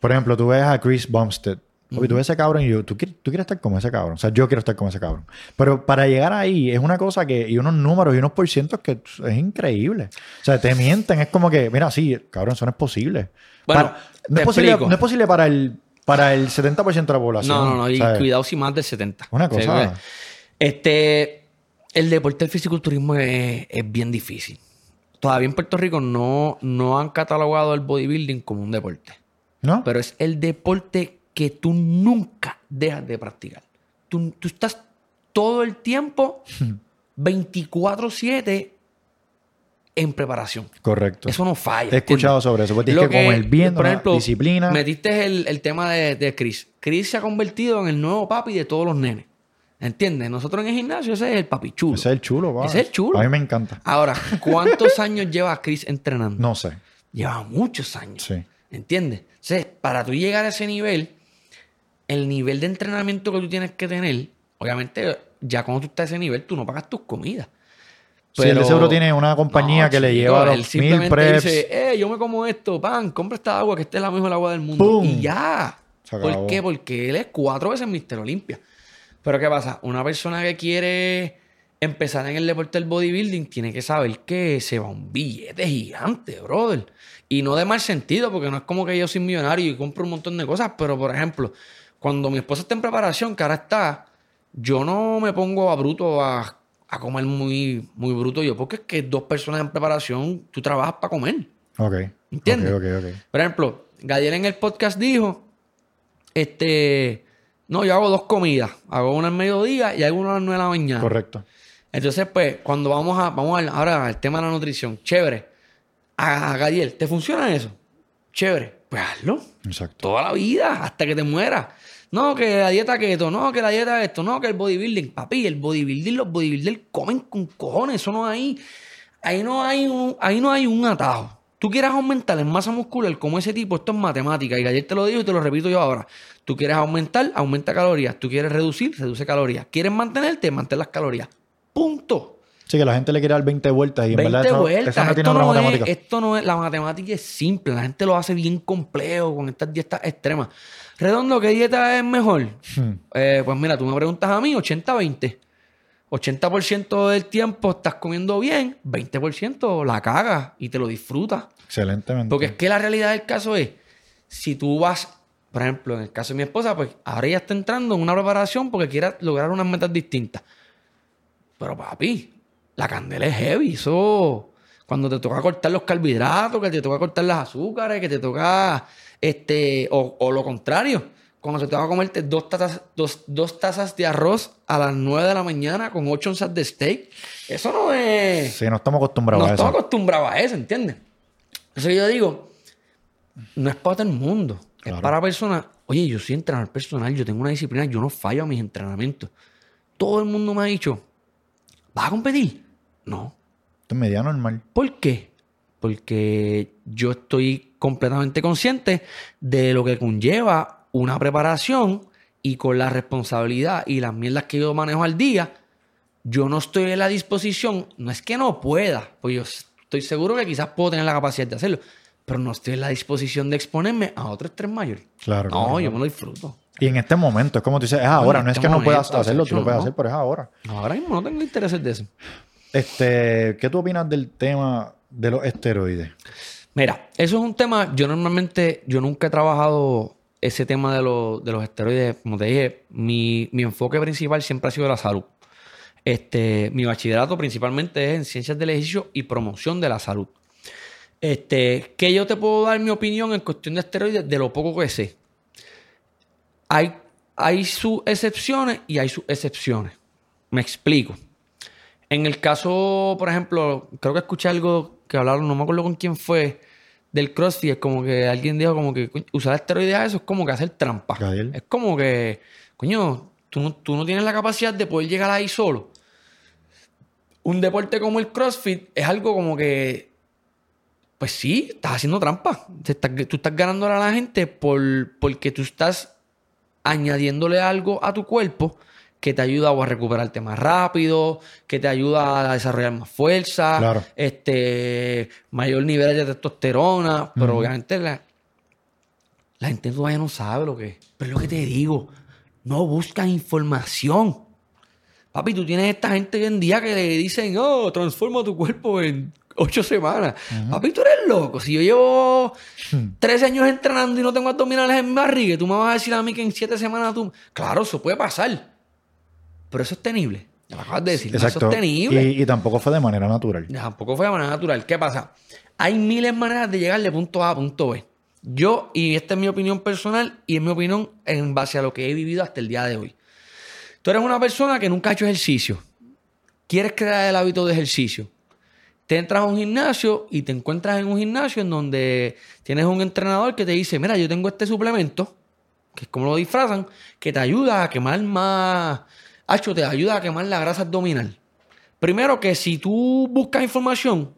A: por ejemplo, tú ves a Chris Bumstead, Papi, tú ves ese cabrón y yo, ¿tú quieres, tú quieres estar como ese cabrón. O sea, yo quiero estar como ese cabrón. Pero para llegar ahí es una cosa que, y unos números y unos porcientos que es increíble. O sea, te mienten, es como que, mira, sí, cabrón, eso no es posible.
B: Bueno,
A: Para- no, es posible no es posible para el, para el 70% de la población.
B: No, no, no. Y
A: ¿sabes?
B: cuidado si más del 70.
A: Una cosa.
B: Sí, Este, el deporte del fisiculturismo es, es bien difícil. Todavía en Puerto Rico no, no han catalogado el bodybuilding como un deporte.
A: ¿No?
B: Pero es el deporte que tú nunca dejas de practicar. Tú, tú estás todo el tiempo 24-7 en preparación.
A: Correcto.
B: Eso no falla.
A: He escuchado sobre eso. Pues tienes
B: Lo
A: que comer bien,
B: por ejemplo,
A: disciplina.
B: Metiste el, el tema de, de Chris. Chris se ha convertido en el nuevo papi de todos los nenes. ¿Entiendes? Nosotros en el gimnasio ese es el papi chulo.
A: Ese es el chulo, va.
B: Ese es el chulo.
A: A mí me encanta.
B: Ahora, ¿cuántos años lleva Chris entrenando?
A: No sé.
B: Lleva muchos años.
A: Sí.
B: ¿Entiendes? Entonces, para tú llegar a ese nivel, el nivel de entrenamiento que tú tienes que tener, obviamente, ya cuando tú estás a ese nivel, tú no pagas tus comidas.
A: Sí, él de seguro tiene una compañía
B: No,
A: que le lleva
B: él
A: los mil preps.
B: dice, eh, yo me como esto, pan, compra esta agua, que esta es la mejor agua del mundo.
A: ¡Pum!
B: Y ya. ¿Por qué? Porque él es cuatro veces Mister Olimpia. Pero ¿qué pasa? Una persona que quiere empezar en el deporte del bodybuilding tiene que saber que se va un billete gigante, brother. Y no de mal sentido, porque no es como que yo soy millonario y compro un montón de cosas, pero por ejemplo, cuando mi esposa está en preparación, que ahora está, yo no me pongo a bruto a, a comer muy, muy bruto yo, porque es que dos personas en preparación, tú trabajas para comer.
A: Ok.
B: ¿Entiendes?
A: Ok, ok, ok.
B: Por ejemplo, Gadiel en el podcast dijo, este, no, yo hago dos comidas, hago una al mediodía y hago una a las nueve de la mañana.
A: Correcto.
B: Entonces, pues, cuando vamos a, vamos al- ahora al tema de la nutrición, chévere. A, a Gadiel, ¿te funciona eso? Chévere. Pues hazlo.
A: Exacto.
B: Toda la vida, hasta que te mueras. No, que la dieta keto, no, que la dieta esto, no, que el bodybuilding. Papi, el bodybuilding, los bodybuilders comen con cojones. Eso no hay. Ahí no hay un, ahí no hay un atajo. Tú quieres aumentar en masa muscular como ese tipo, esto es matemática. Y ayer te lo digo y te lo repito yo ahora. Tú quieres aumentar, aumenta calorías. Tú quieres reducir, reduce calorías. Quieres mantenerte, mantén las calorías. Punto.
A: Sí, que la gente le quiere dar 20 vueltas y en
B: 20
A: verdad
B: vueltas.
A: eso no tiene
B: esto, no es,
A: matemática.
B: esto no es, la matemática es simple. La gente lo hace bien complejo con estas dietas extremas. Redondo, ¿qué dieta es mejor?
A: Hmm.
B: Eh, pues mira, tú me preguntas a mí, 80-20. 80% del tiempo estás comiendo bien, 20% la cagas y te lo disfrutas.
A: Excelentemente.
B: Porque es que la realidad del caso es, si tú vas, por ejemplo, en el caso de mi esposa, pues ahora ella está entrando en una preparación porque quiere lograr unas metas distintas. Pero papi, la candela es heavy. Eso, cuando te toca cortar los carbohidratos, que te toca cortar las azúcares, que te toca, este, o, o lo contrario. Cuando se te va a comerte dos tazas, dos, dos tazas de arroz a las 9 de la mañana con 8 onzas de steak. Eso no es...
A: Sí, no estamos acostumbrados
B: No
A: a eso.
B: estamos acostumbrados a eso, ¿entiendes? Eso yo digo, no es para todo el mundo.
A: Claro.
B: Es para personas. Oye, yo soy entrenador personal, yo tengo una disciplina, yo no fallo a mis entrenamientos. Todo el mundo me ha dicho, ¿vas a competir? No.
A: Esto es media normal.
B: ¿Por qué? Porque yo estoy completamente consciente de lo que conlleva una preparación y con la responsabilidad y las mierdas que yo manejo al día, yo no estoy en la disposición, no es que no pueda, pues yo estoy seguro que quizás puedo tener la capacidad de hacerlo, pero no estoy en la disposición de exponerme a otro estrés mayor.
A: Claro,
B: No,
A: claro,
B: yo me lo disfruto.
A: Y en este momento, es como tú dices, es ahora. No es
B: este
A: que no puedas hacerlo, tú lo
B: no.
A: puedes hacer, pero es ahora.
B: Ahora mismo no tengo intereses de eso.
A: Este, ¿Qué tú opinas del tema de los esteroides?
B: Mira, eso es un tema, yo normalmente, yo nunca he trabajado ese tema de, los- de los esteroides, como te dije, mi, mi enfoque principal siempre ha sido la salud. Este, mi bachillerato principalmente es en ciencias del ejercicio y promoción de la salud. Este, que yo te puedo dar mi opinión en cuestión de esteroides de lo poco que sé. Hay, hay sus excepciones y hay sus excepciones. Me explico. En el caso, por ejemplo, creo que escuché algo que hablaron, no me acuerdo con quién fue, del CrossFit. Es como que alguien dijo como que usar esteroides a eso es como que hacer trampa.
A: Gabriel.
B: Es como que, coño, tú no, tú no tienes la capacidad de poder llegar ahí solo. Un deporte como el CrossFit es algo como que, pues sí, estás haciendo trampa. Te estás- tú estás ganando a la gente por, porque tú estás añadiéndole algo a tu cuerpo que te ayuda o a recuperarte más rápido, que te ayuda a desarrollar más fuerza,
A: Claro.
B: este, mayor nivel de testosterona, pero obviamente la, la gente todavía no sabe lo que es. Pero es lo que te digo, no buscan información. Papi, tú tienes esta gente hoy en día que le dicen, oh, transforma tu cuerpo en ocho semanas. Papi, tú eres loco. Si yo llevo 13 años entrenando y no tengo abdominales en mi barriga, tú me vas a decir a mí que en siete semanas tú... Claro, eso puede pasar. Pero es sostenible. Acabas de decir. no es sostenible.
A: Y, y tampoco fue de manera natural.
B: Tampoco fue de manera natural. ¿Qué pasa? Hay miles de maneras de llegar de punto A a punto B. Yo, y esta es mi opinión personal, y es mi opinión en base a lo que he vivido hasta el día de hoy. Tú eres una persona que nunca ha hecho ejercicio. Quieres crear el hábito de ejercicio. Te entras a un gimnasio y te encuentras en un gimnasio en donde tienes un entrenador que te dice, mira, yo tengo este suplemento, que es como lo disfrazan, que te ayuda a quemar más... Hacho, te ayuda a quemar la grasa abdominal. Primero que si tú buscas información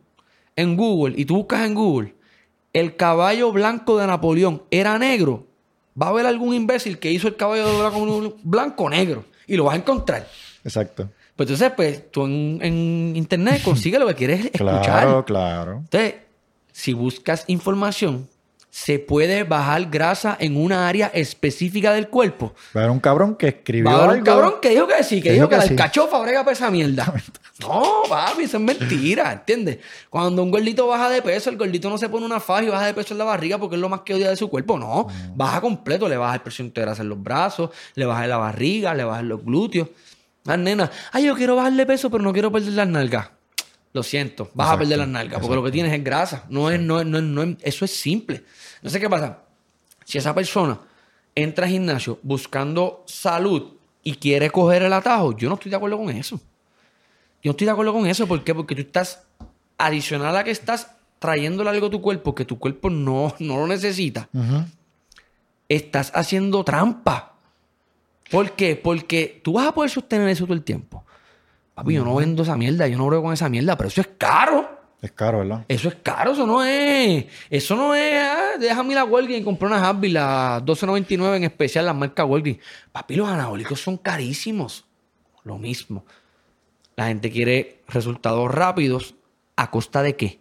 B: en Google y tú buscas en Google el caballo blanco de Napoleón era negro, va a haber algún imbécil que hizo el caballo blanco negro y lo vas a encontrar.
A: Exacto.
B: Pues entonces, pues tú en, en internet consigues lo que quieres escuchar.
A: Claro, claro.
B: Entonces, si buscas información, se puede bajar grasa en una área específica del cuerpo.
A: Va a haber un cabrón que escribió
B: Va a haber un cabrón que dijo que sí, que,
A: Que
B: dijo que, la
A: sí.
B: alcachofa brega para esa mierda. No, papi, eso es mentira, ¿entiendes? Cuando un gordito baja de peso, el gordito no se pone una faja y baja de peso en la barriga porque es lo más que odia de su cuerpo. No, baja completo, le baja el presión de grasa en los brazos, le baja en la barriga, le baja en los glúteos. Ah, nena, ay, yo quiero bajarle peso, pero no quiero perder las nalgas. Lo siento, vas a perder las nalgas porque lo que tienes es grasa. No es, no es, no es, no es- eso es simple. No sé qué pasa. Si esa persona entra al gimnasio buscando salud y quiere coger el atajo, yo no estoy de acuerdo con eso. Yo no estoy de acuerdo con eso. ¿Por qué? Porque tú estás, adicional a que estás trayéndole algo a tu cuerpo que tu cuerpo no, no lo necesita, estás haciendo trampa. ¿Por qué? Porque tú vas a poder sostener eso todo el tiempo. Papi, yo no vendo esa mierda, yo no brego con esa mierda, pero eso es caro.
A: Es caro, ¿verdad?
B: Eso es caro, eso no es. Eso no es. ah, déjame ir a Walgreens y comprar unas Advil, las 12.99 en especial, las marcas Walgreens. Papi, los anabólicos son carísimos. Lo mismo. La gente quiere resultados rápidos. ¿A costa de qué?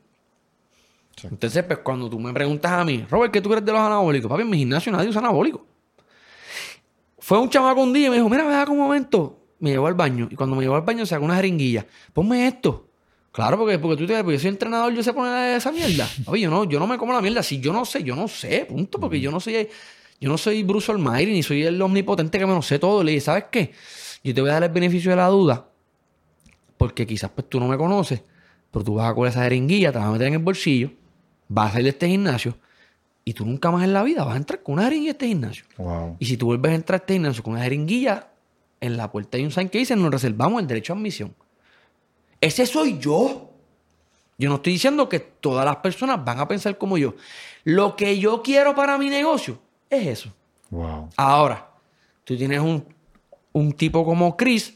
A: Sí.
B: Entonces, pues cuando tú me preguntas a mí, Robert, ¿qué tú crees de los anabólicos? Papi, en mi gimnasio nadie usa anabólicos. Fue un chamaco un día y me dijo, mira, ve acá un momento. Me llevó al baño. Y cuando me llevó al baño sacó una jeringuilla. Ponme esto. Claro, porque, porque tú te porque yo soy entrenador, yo sé poner esa mierda. Oye, yo no, yo no me como la mierda. Si yo no sé, yo no sé, punto. Porque yo no soy, yo no soy Bruce Almighty, ni soy el omnipotente que me lo sé todo. Le dije, ¿sabes qué? Yo te voy a dar el beneficio de la duda. Porque quizás pues tú no me conoces. Pero tú vas a coger esa jeringuilla, te vas a meter en el bolsillo, vas a salir de este gimnasio. Y tú nunca más en la vida vas a entrar con una jeringuilla a este gimnasio.
A: Wow.
B: Y si tú vuelves a entrar a este gimnasio con una jeringuilla, en la puerta hay un sign que dice, nos reservamos el derecho a admisión. Ese soy yo. Yo no estoy diciendo que todas las personas van a pensar como yo. Lo que yo quiero para mi negocio es eso.
A: Wow.
B: Ahora, tú tienes un, un tipo como Chris,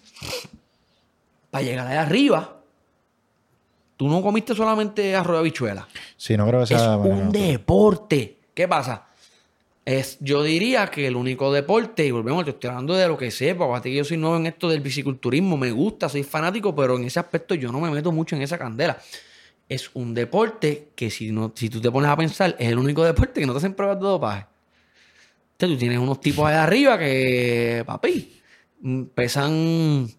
B: para llegar allá arriba, tú no comiste solamente arroz de habichuela.
A: Sí, no creo que sea
B: Es un deporte. ¿Qué pasa? Es, yo diría que el único deporte, y volvemos, te estoy hablando de lo que sepa, fíjate que yo soy nuevo en esto del biciculturismo, me gusta, soy fanático, pero en ese aspecto yo no me meto mucho en esa candela. Es un deporte que si, no, si tú te pones a pensar, es el único deporte que no te hacen pruebas de dopaje. Entonces tú tienes unos tipos allá arriba que, papi, mm, pesan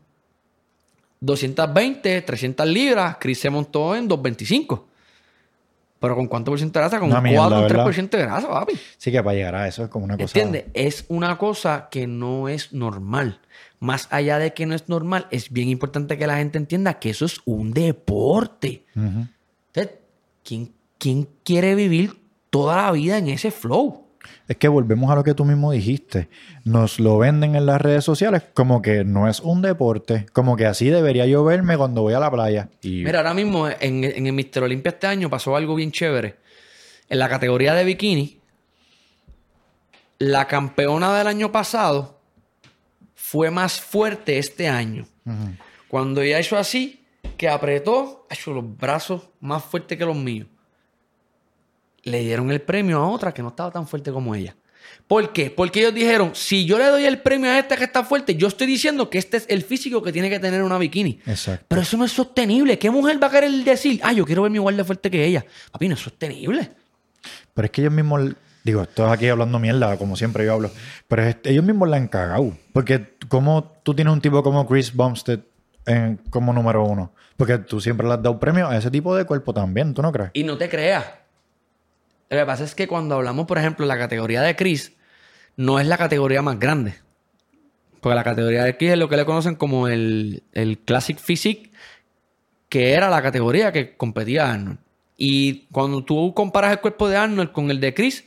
B: 220, 300 libras, Chris se montó en 225. Pero ¿con cuánto por ciento de grasa? Con un
A: mierda,
B: 4, un
A: ¿verdad?
B: 3% de grasa, papi.
A: Sí que para llegar a eso es como una cosa.
B: ¿Entiendes? Es una cosa que no es normal. Más allá de que no es normal, es bien importante que la gente entienda que eso es un deporte. Entonces, ¿quién, quién quiere vivir toda la vida en ese flow?
A: Es que volvemos a lo que tú mismo dijiste. Nos lo venden en las redes sociales como que no es un deporte. Como que así debería yo verme cuando voy a la playa. Y
B: Mira, ahora mismo en, en el Mister Olympia este año pasó algo bien chévere. En la categoría de bikini, la campeona del año pasado fue más fuerte este año. Cuando ella hizo así, que apretó, ha hecho los brazos más fuertes que los míos. Le dieron el premio a otra que no estaba tan fuerte como ella. ¿Por qué? Porque ellos dijeron, si yo le doy el premio a esta que está fuerte, yo estoy diciendo que este es el físico que tiene que tener una bikini.
A: Exacto.
B: Pero eso no es sostenible. ¿Qué mujer va a querer decir, ah, yo quiero verme igual de fuerte que ella? Papi, no es sostenible.
A: Pero es que ellos mismos, digo, estoy aquí hablando mierda, como siempre yo hablo, pero es- ellos mismos la han cagado. Porque como tú tienes un tipo como Chris Bumstead en- como número uno, porque tú siempre le has dado premio a ese tipo de cuerpo también, ¿tú no crees?
B: Y no te creas. Lo que pasa es que cuando hablamos, por ejemplo, de la categoría de Chris, no es la categoría más grande. Porque la categoría de Chris es lo que le conocen como el, el Classic Physique, que era la categoría que competía Arnold. Y cuando tú comparas el cuerpo de Arnold con el de Chris,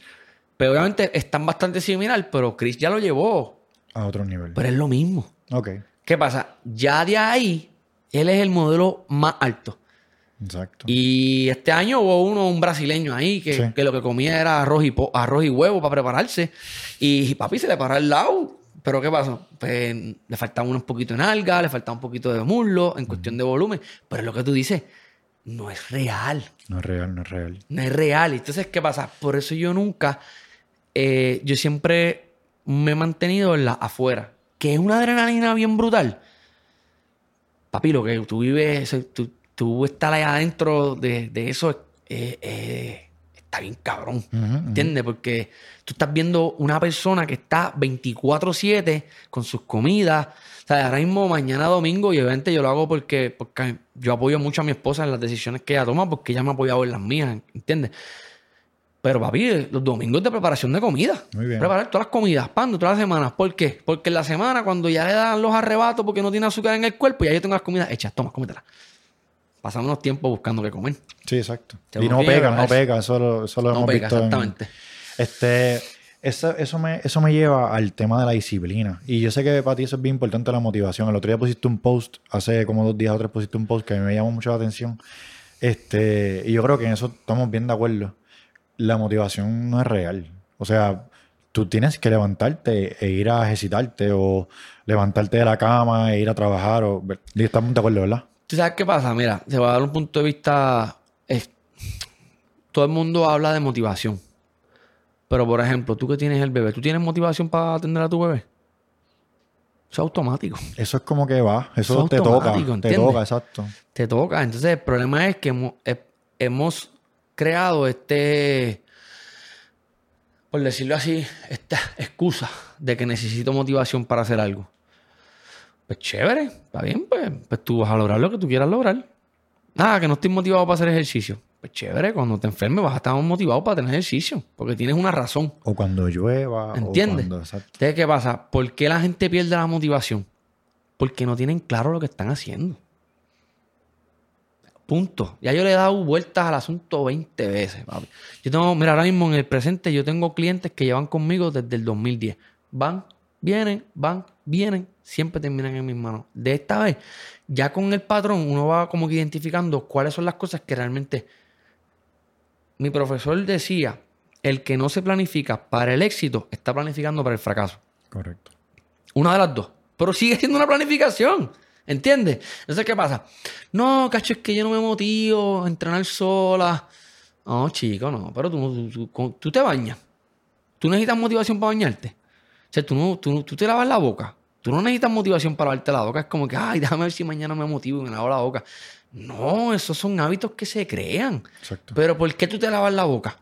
B: pues obviamente están bastante similar, pero Chris ya lo llevó.
A: A otro nivel.
B: Pero es lo mismo.
A: Ok,
B: ¿Qué pasa? Ya de ahí, él es el modelo más alto.
A: Exacto.
B: Y este año hubo uno, un brasileño ahí, que,
A: Sí.
B: que lo que comía era arroz y, po- arroz y huevo para prepararse. Y, papi se le paró al lado. Pero ¿qué pasó? Pues le faltaba un poquito en alga, le faltaba un poquito de muslo en cuestión de volumen. Pero es lo que tú dices, no es real.
A: No es real, no es real.
B: No es real. Entonces, ¿qué pasa? Por eso yo nunca, eh, yo siempre me he mantenido en la afuera, que es una adrenalina bien brutal. Papi, lo que tú vives, tú, tú estar ahí adentro de, de eso, eh, eh, está bien cabrón.
A: Ujú.
B: ¿Entiendes? Porque tú estás viendo una persona que está 24-7 con sus comidas. O sea, ahora mismo, mañana domingo, y obviamente yo lo hago porque, porque yo apoyo mucho a mi esposa en las decisiones que ella toma, porque ella me ha apoyado en las mías, ¿entiendes? Pero papi, los domingos de preparación de comida.
A: Muy bien.
B: Preparar todas las comidas, pan, todas las semanas. ¿Por qué? Porque en la semana, cuando ya le dan los arrebatos porque no tiene azúcar en el cuerpo, ya yo tengo las comidas hechas. Toma, cómetelas. Pasamos unos tiempos buscando qué comer.
A: Sí, exacto. Y no pega, no pega. Eso lo, eso lo
B: No
A: hemos
B: pega,
A: visto. en-
B: exactamente.
A: Este, eso, eso, me, eso me lleva al tema de la disciplina. Y yo sé que para ti eso es bien importante la motivación. El otro día pusiste un post, hace como dos días o tres pusiste un post que me llamó mucho la atención. Este, y yo creo que en eso estamos bien de acuerdo. La motivación no es real. O sea, tú tienes que levantarte e ir a ejercitarte o levantarte de la cama e ir a trabajar. O, estamos de acuerdo, ¿verdad?
B: ¿Tú sabes qué pasa? Mira, se va a dar un punto de vista. es- todo el mundo habla de motivación. Pero, por ejemplo, tú que tienes el bebé, ¿tú tienes motivación para atender a tu bebé? Eso es automático.
A: Eso es como que va. Eso
B: Eso es
A: te toca.
B: automático,
A: Te
B: ¿entiendes?
A: toca, exacto.
B: Te toca. Entonces, el problema es que hemos, he- hemos creado este, por decirlo así, esta excusa de que necesito motivación para hacer algo. Pues chévere, está bien, pues, pues tú vas a lograr lo que tú quieras lograr. Nada, que no estoy motivado para hacer ejercicio. Pues chévere, cuando te enfermes vas a estar motivado para tener ejercicio, porque tienes una razón.
A: O cuando llueva.
B: ¿Entiendes?
A: O cuando.
B: Entonces, ¿qué pasa? ¿Por qué la gente pierde la motivación? Porque no tienen claro lo que están haciendo. Punto. Ya yo le he dado vueltas al asunto 20 veces, papi. Yo tengo, mira, ahora mismo en el presente yo tengo clientes que llevan conmigo desde el 2010. Van, vienen, van, vienen, siempre terminan en mis manos. De esta vez, ya con el patrón, uno va como que identificando cuáles son las cosas que realmente... Mi profesor decía, el que no se planifica para el éxito está planificando para el fracaso.
A: Correcto.
B: Una de las dos. Pero sigue siendo una planificación. ¿Entiendes? Entonces, ¿qué pasa? No, cacho, es que yo no me motivo a entrenar sola. No, chico, no. Pero tú, tú, tú- tú te bañas. Tú necesitas motivación para bañarte. O sea, tú, no, tú, tú te lavas la boca. Tú no necesitas motivación para lavarte la boca. Es como que, ay, déjame ver si mañana me motivo y me lavo la boca. No, esos son hábitos que se crean.
A: Exacto.
B: Pero ¿por qué tú te lavas la boca?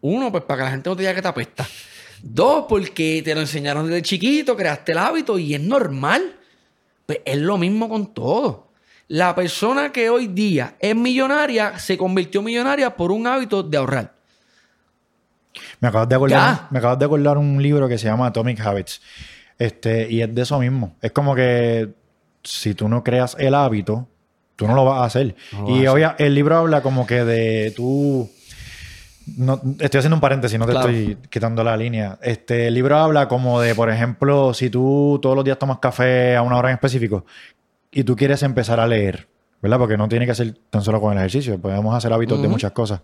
B: Uno, pues para que la gente no te diga que te apesta. Dos, porque te lo enseñaron desde chiquito, creaste el hábito y es normal. Pues es lo mismo con todo. La persona que hoy día es millonaria se convirtió millonaria por un hábito de ahorrar.
A: Me acabas de acordar,
B: Ya.
A: me acabas de acordar un libro que se llama Atomic Habits. Este, y es de eso mismo. Es como que si tú no creas el hábito, tú no lo vas a hacer.
B: No
A: y obvia- el libro habla como que de tú no, estoy haciendo un paréntesis, no te
B: Claro.
A: estoy quitando la línea. Este el libro habla como de, por ejemplo, si tú todos los días tomas café a una hora en específico y tú quieres empezar a leer, ¿verdad? Porque no tiene que ser tan solo con el ejercicio, podemos hacer hábitos de muchas cosas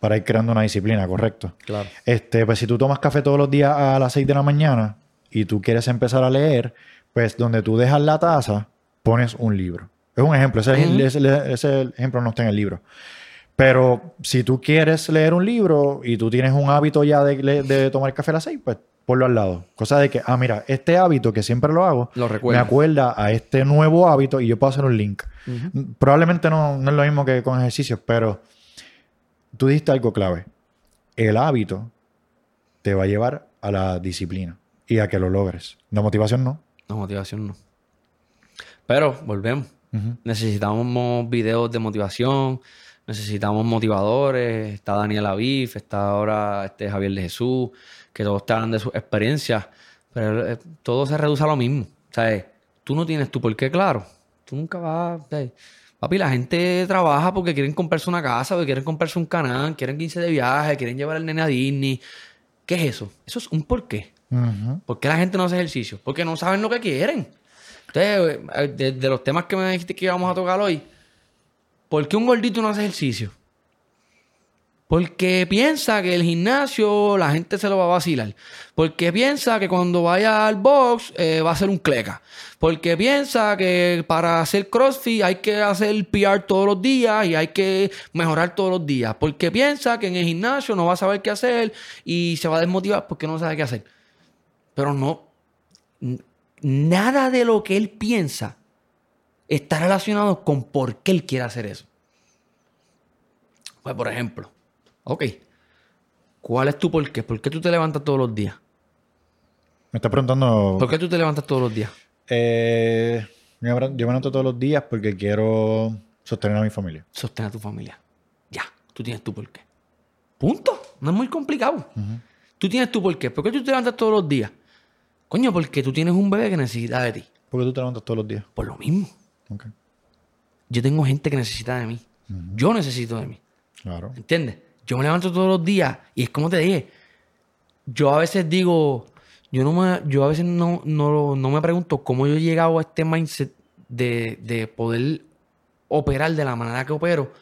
A: para ir creando una disciplina, correcto.
B: Claro.
A: Este, pues si tú tomas café todos los días a las 6 de la mañana y tú quieres empezar a leer, pues donde tú dejas la taza, pones un libro. Es un ejemplo, ese,
B: Ujú.
A: ese- ese ejemplo no está en el libro. Pero si tú quieres leer un libro y tú tienes un hábito ya de, tomar café a las 6, pues ponlo al lado. Cosa de que, ah, mira, este hábito que siempre lo hago,
B: Lo
A: me acuerda a este nuevo hábito y yo puedo hacer un link. Probablemente no, no es lo mismo que con ejercicios, pero tú dijiste algo clave. El hábito te va a llevar a la disciplina y a que lo logres. La motivación no.
B: La motivación no. Pero volvemos. Necesitamos videos de motivación, necesitamos motivadores. Está Daniel Aviv, está ahora este Javier de Jesús, que todos te hablan de sus experiencias. Pero eh, todo se reduce a lo mismo. ¿Sabes? Tú no tienes tu por qué claro. Tú nunca vas. ¿sabes? Papi, la gente trabaja porque quieren comprarse una casa, porque quieren comprarse un canal, quieren 15 de viaje, quieren llevar al nene a Disney. ¿Qué es eso? Eso es un porqué. ¿Por qué la gente no hace ejercicio? Porque no saben lo que quieren. Entonces, eh, de, de los temas que me dijiste que íbamos a tocar hoy, ¿por qué un gordito no hace ejercicio? Porque piensa que el gimnasio la gente se lo va a vacilar. Porque piensa que cuando vaya al box eh, va a ser un cleca. Porque piensa que para hacer CrossFit hay que hacer PR todos los días y hay que mejorar todos los días. Porque piensa que en el gimnasio no va a saber qué hacer y se va a desmotivar porque no sabe qué hacer. Pero no, nada de lo que él piensa está relacionado con por qué él quiere hacer eso. Pues, por ejemplo, ok, ¿cuál es tu por qué? ¿Por qué tú te levantas todos los días?
A: Me estás preguntando.
B: ¿Por qué tú te levantas todos los días?
A: Eh, yo me noto todos los días porque quiero sostener a mi familia.
B: Sostener a tu familia. Ya, tú tienes tu por qué. Punto. No es muy complicado. Tú tienes tu por qué. ¿Por qué tú te levantas todos los días? Coño, porque tú tienes un bebé que necesita de ti.
A: ¿Por qué tú te levantas todos los días?
B: Por lo mismo.
A: Ok.
B: Yo tengo gente que necesita de mí. Yo necesito de mí.
A: Claro.
B: ¿Entiendes? Yo me levanto todos los días y es como te dije. Yo a veces digo, yo no me, yo a veces no, no, no me pregunto cómo yo he llegado a este mindset de, de poder operar de la manera que opero.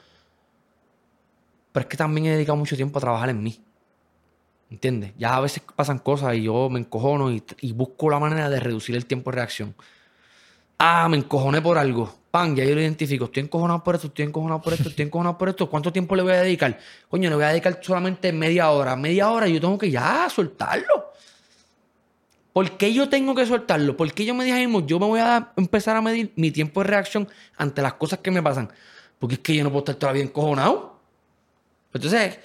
B: Pero es que también he dedicado mucho tiempo a trabajar en mí. ¿Entiendes? Ya a veces pasan cosas y yo me encojono y, busco la manera de reducir el tiempo de reacción. Ah, me encojoné por algo. Pan, ya yo lo identifico. Estoy encojonado por esto, estoy encojonado por esto, estoy encojonado por esto. ¿Cuánto tiempo le voy a dedicar? Coño, le voy a dedicar solamente media hora. Media hora yo tengo que ya soltarlo. ¿Por qué yo tengo que soltarlo? ¿Por qué yo me dije mismo, yo me voy a empezar a medir mi tiempo de reacción ante las cosas que me pasan? Porque es que yo no puedo estar todavía encojonado. Entonces,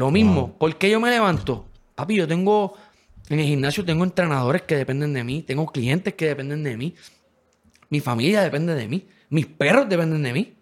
B: lo mismo, ¿por qué yo me levanto? Papi, yo tengo, en el gimnasio tengo entrenadores que dependen de mí, tengo clientes que dependen de mí, mi familia depende de mí, mis perros dependen de mí,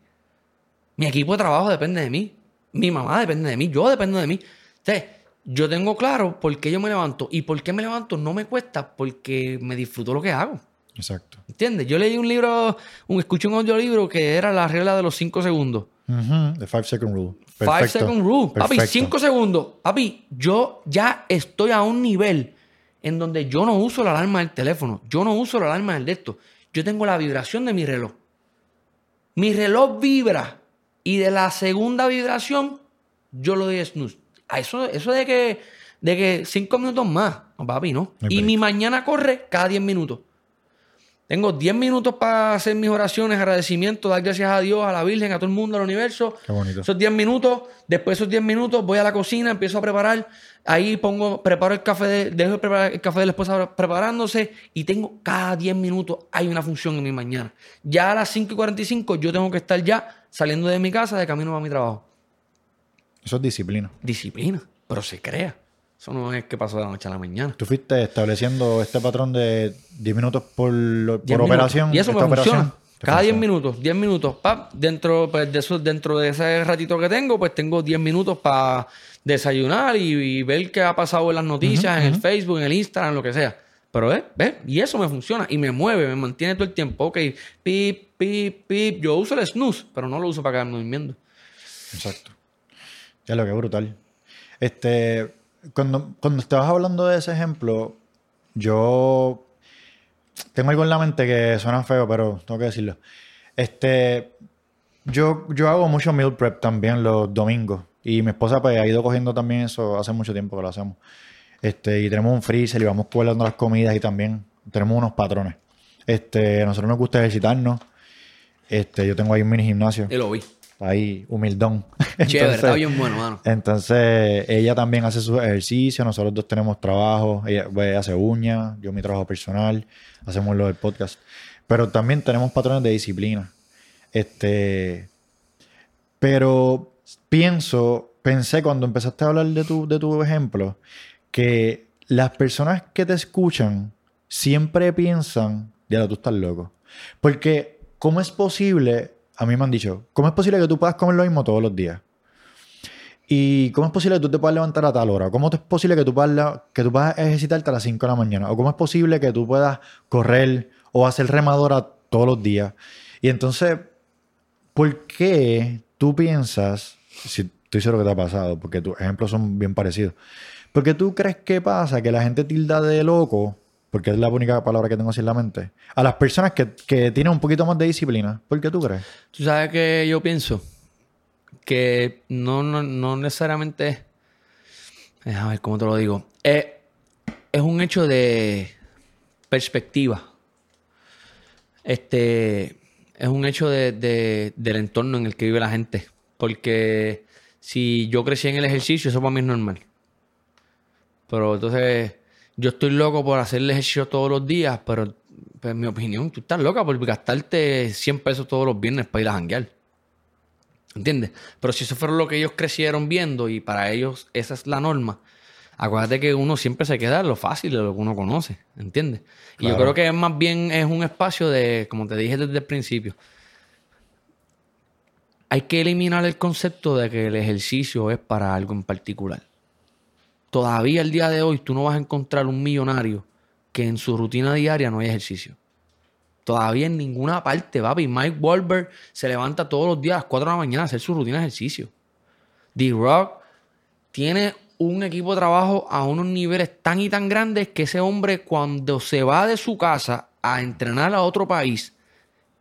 B: mi equipo de trabajo depende de mí, mi mamá depende de mí, yo dependo de mí. Entonces, yo tengo claro por qué yo me levanto y por qué me levanto no me cuesta porque me disfruto lo que hago.
A: Exacto.
B: ¿Entiendes? Yo leí un libro, un, escuché un audiolibro que era la regla de los cinco segundos.
A: Ujú, The Five Second Rule.
B: Five
A: Perfecto.
B: second rule. Papi, cinco segundos. Papi, yo ya estoy a un nivel en donde yo no uso la alarma del teléfono. Yo no uso la alarma del de esto. Yo tengo la vibración de mi reloj. Mi reloj vibra. Y de la segunda vibración, yo lo doy snooze. A eso, eso de que, de que cinco minutos más. No, papi, no. Y mi mañana corre cada 10 minutos. Tengo 10 minutos para hacer mis oraciones, agradecimiento, dar gracias a Dios, a la Virgen, a todo el mundo, al universo.
A: Qué bonito.
B: Esos 10 minutos, después de esos 10 minutos voy a la cocina, empiezo a preparar, ahí pongo, preparo el café, de, dejo de preparar el café de la esposa preparándose y tengo cada 10 minutos hay una función en mi mañana. Ya a las 5 y 45 yo tengo que estar ya saliendo de mi casa de camino a mi trabajo.
A: Eso es disciplina.
B: Disciplina, pero se crea. Eso no es que pasó de la noche a la mañana.
A: Tú fuiste estableciendo este patrón de 10 minutos por, por
B: 10 minutos.
A: operación.
B: Y eso me funciona. Cada 10
A: funciona.
B: minutos, 10 minutos. pap, dentro, pues, de eso, dentro de ese ratito que tengo, pues tengo 10 minutos para desayunar y, y ver qué ha pasado en las noticias, en el Facebook, en el Instagram, lo que sea. Pero, ¿ves? ¿ves? Y eso me funciona. Y me mueve, me mantiene todo el tiempo. Ok, pip, pip, pip. Yo uso el snooze, pero no lo uso para quedarme durmiendo.
A: Exacto. Ya lo que brutal. Este, cuando, cuando estabas hablando de ese ejemplo, yo tengo algo en la mente que suena feo, pero tengo que decirlo. Este, yo, yo hago mucho meal prep también los domingos. Y mi esposa pues, ha ido cogiendo también eso hace mucho tiempo que lo hacemos. Este, y tenemos un freezer y vamos guardando las comidas y también tenemos unos patrones. Este, a nosotros nos gusta ejercitarnos. Este, yo tengo ahí un mini gimnasio.
B: Y lo vi.
A: Ahí, humildón.
B: Chévere, está bien bueno, mano.
A: Entonces, ella también hace sus ejercicios, nosotros dos tenemos trabajo, ella pues, hace uñas, yo mi trabajo personal, hacemos lo del podcast. Pero también tenemos patrones de disciplina. Este, pero pienso, pensé cuando empezaste a hablar de tu, de tu ejemplo, que las personas que te escuchan siempre piensan, ya tú estás loco. Porque, ¿cómo es posible? A mí me han dicho, ¿cómo es posible que tú puedas comer lo mismo todos los días? ¿Y cómo es posible que tú te puedas levantar a tal hora? ¿Cómo es posible que tú puedas, que tú puedas ejercitarte a las 5 de la mañana? ¿O cómo es posible que tú puedas correr o hacer remadora todos los días? Y entonces, ¿por qué tú piensas, si estoy seguro que te ha pasado, porque tus ejemplos son bien parecidos, ¿por qué tú crees que pasa que la gente tilda de loco, porque es la única palabra que tengo así en la mente, a las personas que, que tienen un poquito más de disciplina? ¿Por qué tú crees?
B: Tú sabes que yo pienso que no, no, no necesariamente. Déjame ver cómo te lo digo. Es, es un hecho de perspectiva. Este es un hecho de, de- del entorno en el que vive la gente. Porque si yo crecí en el ejercicio, eso para mí es normal. Pero entonces, yo estoy loco por hacer el ejercicio todos los días, pero pues, en mi opinión, tú estás loca por gastarte 100 pesos todos los viernes para ir a janguear. ¿Entiendes? Pero si eso fuera lo que ellos crecieron viendo y para ellos esa es la norma, acuérdate que uno siempre se queda en lo fácil de lo que uno conoce. ¿Entiendes? Y yo creo que es más bien es un espacio de, como te dije desde el principio, hay que eliminar el concepto de que el ejercicio es para algo en particular. Todavía el día de hoy tú no vas a encontrar un millonario que en su rutina diaria no hay ejercicio. Todavía en ninguna parte, papi. Mike Wahlberg se levanta todos los días a las 4 de la mañana a hacer su rutina de ejercicio. D-Rock tiene un equipo de trabajo a unos niveles tan y tan grandes que ese hombre cuando se va de su casa a entrenar a otro país,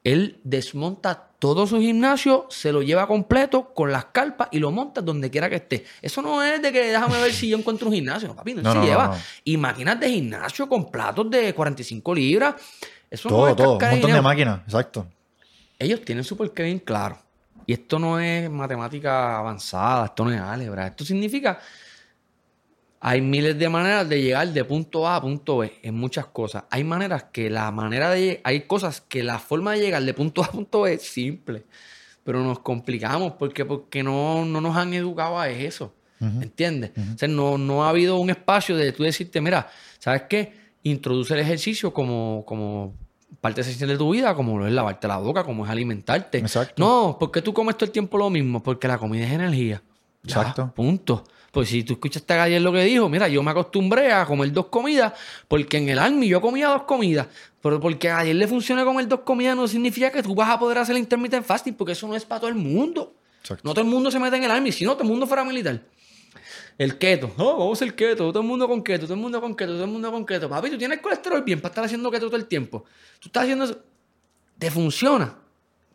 B: él desmonta todo su gimnasio, se lo lleva completo con las carpas y lo monta donde quiera que esté. Eso no es de que déjame ver si yo encuentro un gimnasio, papi. No,
A: No,
B: se
A: no, no,
B: lleva.
A: no.
B: Y máquinas de gimnasio con platos de 45 libras. Eso no
A: Todo,
B: es
A: todo. Un montón de máquinas, exacto.
B: Ellos tienen su porqué bien claro. Y esto no es matemática avanzada, esto no es álgebra. Esto significa. Hay miles de maneras de llegar de punto A a punto B en muchas cosas. Hay maneras que la manera de hay cosas que la forma de llegar de punto A a punto B es simple. Pero nos complicamos porque, porque no, no nos han educado a eso. ¿Entiendes? O sea, no, no ha habido un espacio de tú decirte, mira, ¿sabes qué? Introduce el ejercicio como, como parte esencial de tu vida, como lo es lavarte la boca, como es alimentarte.
A: Exacto.
B: No, porque tú comes todo el tiempo lo mismo, porque la comida es energía. Ya,
A: Exacto.
B: Punto. Pues si tú escuchaste a ayer lo que dijo, mira, yo me acostumbré a comer dos comidas porque en el Army yo comía dos comidas. Pero porque a ayer le funciona comer dos comidas no significa que tú vas a poder hacer el intermittent fasting porque eso no es para todo el mundo.
A: Exacto.
B: No todo el mundo se mete en el Army, si no, todo el mundo fuera militar. El keto. No, vamos a hacer keto. Todo el mundo con keto, todo el mundo con keto, todo el mundo con keto. Papi, tú tienes colesterol bien para estar haciendo keto todo el tiempo. Tú estás haciendo eso. ¿Te funciona?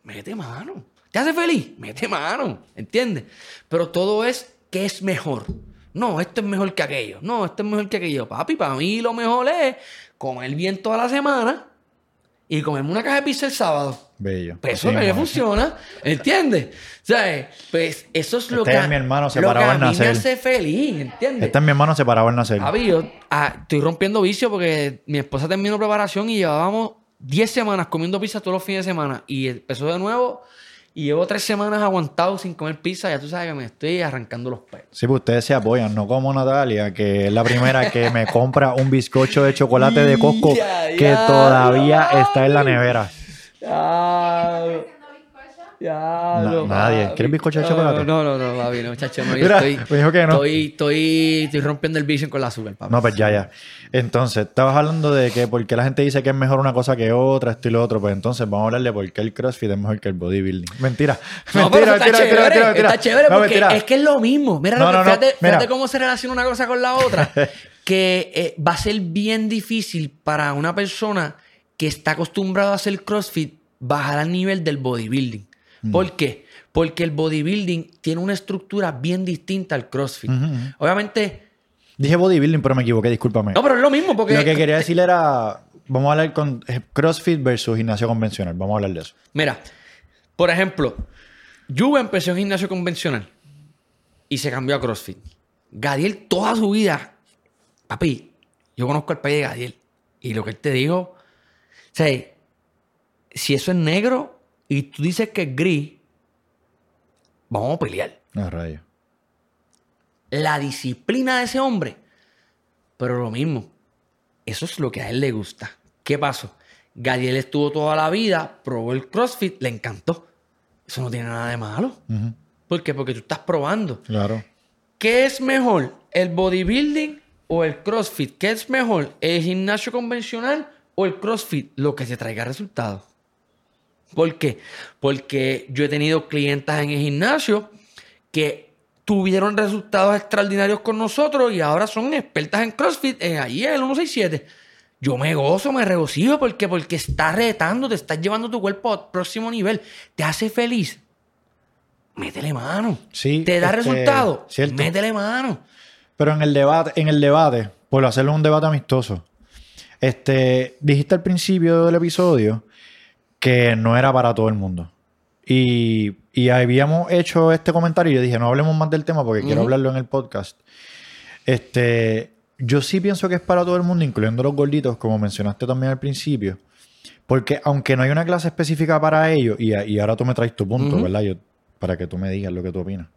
B: Mete mano. ¿Te hace feliz? Mete mano. ¿Entiendes? Pero todo es que es mejor. No, esto es mejor que aquello. No, esto es mejor que aquello. Papi, para mí lo mejor es comer bien toda la semana y comerme una caja de pizza el sábado.
A: Bello.
B: Pues eso me funciona, ¿entiendes? O sea, pues eso es lo
A: Este
B: que,
A: es mi hermano, se
B: lo que
A: paraba
B: a
A: al
B: mí me
A: nacer.
B: hace feliz, ¿entiendes?
A: Este es mi hermano separado al nacer.
B: Javi, yo ah, estoy rompiendo vicio porque mi esposa terminó preparación y llevábamos 10 semanas comiendo pizza todos los fines de semana y empezó de nuevo y llevo 3 semanas aguantado sin comer pizza. Ya tú sabes que me estoy arrancando los pelos.
A: Sí, pues ustedes se apoyan, no como Natalia, que es la primera que me compra un bizcocho de chocolate de Costco
B: Ya,
A: que todavía
B: ya.
A: está en la nevera.
B: Ya,
A: Na- nadie. ¿Quieres bizcocho de chocolate?
B: No, no, no, papi, no, muchacho, no.
A: Mira,
B: estoy,
A: me dijo que no.
B: Estoy, estoy, estoy rompiendo el vision con la azúcar, papi.
A: No, pues ya, ya. Entonces, estabas hablando de que porque la gente dice que es mejor una cosa que otra, esto y lo otro. Pues entonces vamos a hablar de por qué el CrossFit es mejor que el bodybuilding. Mentira.
B: No,
A: mentira,
B: pero eso está
A: mentira,
B: chévere,
A: mentira, mentira.
B: está chévere
A: No,
B: porque
A: mentira.
B: es que es lo mismo. Mira,
A: No,
B: lo que-
A: no, no,
B: fíjate,
A: mira.
B: fíjate cómo se relaciona una cosa con la otra. que eh, va a ser bien difícil para una persona que está acostumbrada a hacer CrossFit bajar al nivel del bodybuilding.
A: Mm.
B: ¿Por qué? Porque el bodybuilding tiene una estructura bien distinta al CrossFit. Obviamente,
A: Dije bodybuilding, pero me equivoqué, discúlpame.
B: no, pero es lo mismo porque...
A: Lo que quería decir era, vamos a hablar con eh, CrossFit versus gimnasio convencional. Vamos a hablar de eso.
B: Mira, por ejemplo, Juve empezó en gimnasio convencional y se cambió a CrossFit. Gadiel toda su vida, papi, yo conozco el país de Gadiel y lo que él te dijo, o sea, si eso es negro y tú dices que es gris, vamos a pelear.
A: No, rayo.
B: La disciplina de ese hombre, pero lo mismo, eso es lo que a él le gusta. ¿Qué pasó? Gadiel estuvo toda la vida, probó el CrossFit, le encantó. Eso no tiene nada de malo. ¿Por qué? Porque tú estás probando.
A: Claro.
B: ¿Qué es mejor? ¿El bodybuilding o el CrossFit? ¿Qué es mejor? ¿El gimnasio convencional o el CrossFit? Lo que te traiga resultados. ¿Por qué? Porque yo he tenido clientas en el gimnasio que tuvieron resultados extraordinarios con nosotros y ahora son expertas en CrossFit en ahí en el 167. Yo me gozo, me regocijo porque, porque estás retando, te estás llevando tu cuerpo al próximo nivel. Te hace feliz. Métele mano.
A: Sí,
B: ¿Te da
A: este,
B: resultado?
A: cierto.
B: Métele mano.
A: Pero en el debate, en el debate, por hacerlo un debate amistoso, este, dijiste al principio del episodio que no era para todo el mundo. Y, y habíamos hecho este comentario y yo dije, no hablemos más del tema porque quiero hablarlo en el podcast. Este, yo sí pienso que es para todo el mundo, incluyendo los gorditos, como mencionaste también al principio. Porque aunque no hay una clase específica para ellos, y, y ahora tú me traes tu punto. ¿verdad? Yo, para que tú me digas lo que tú opinas.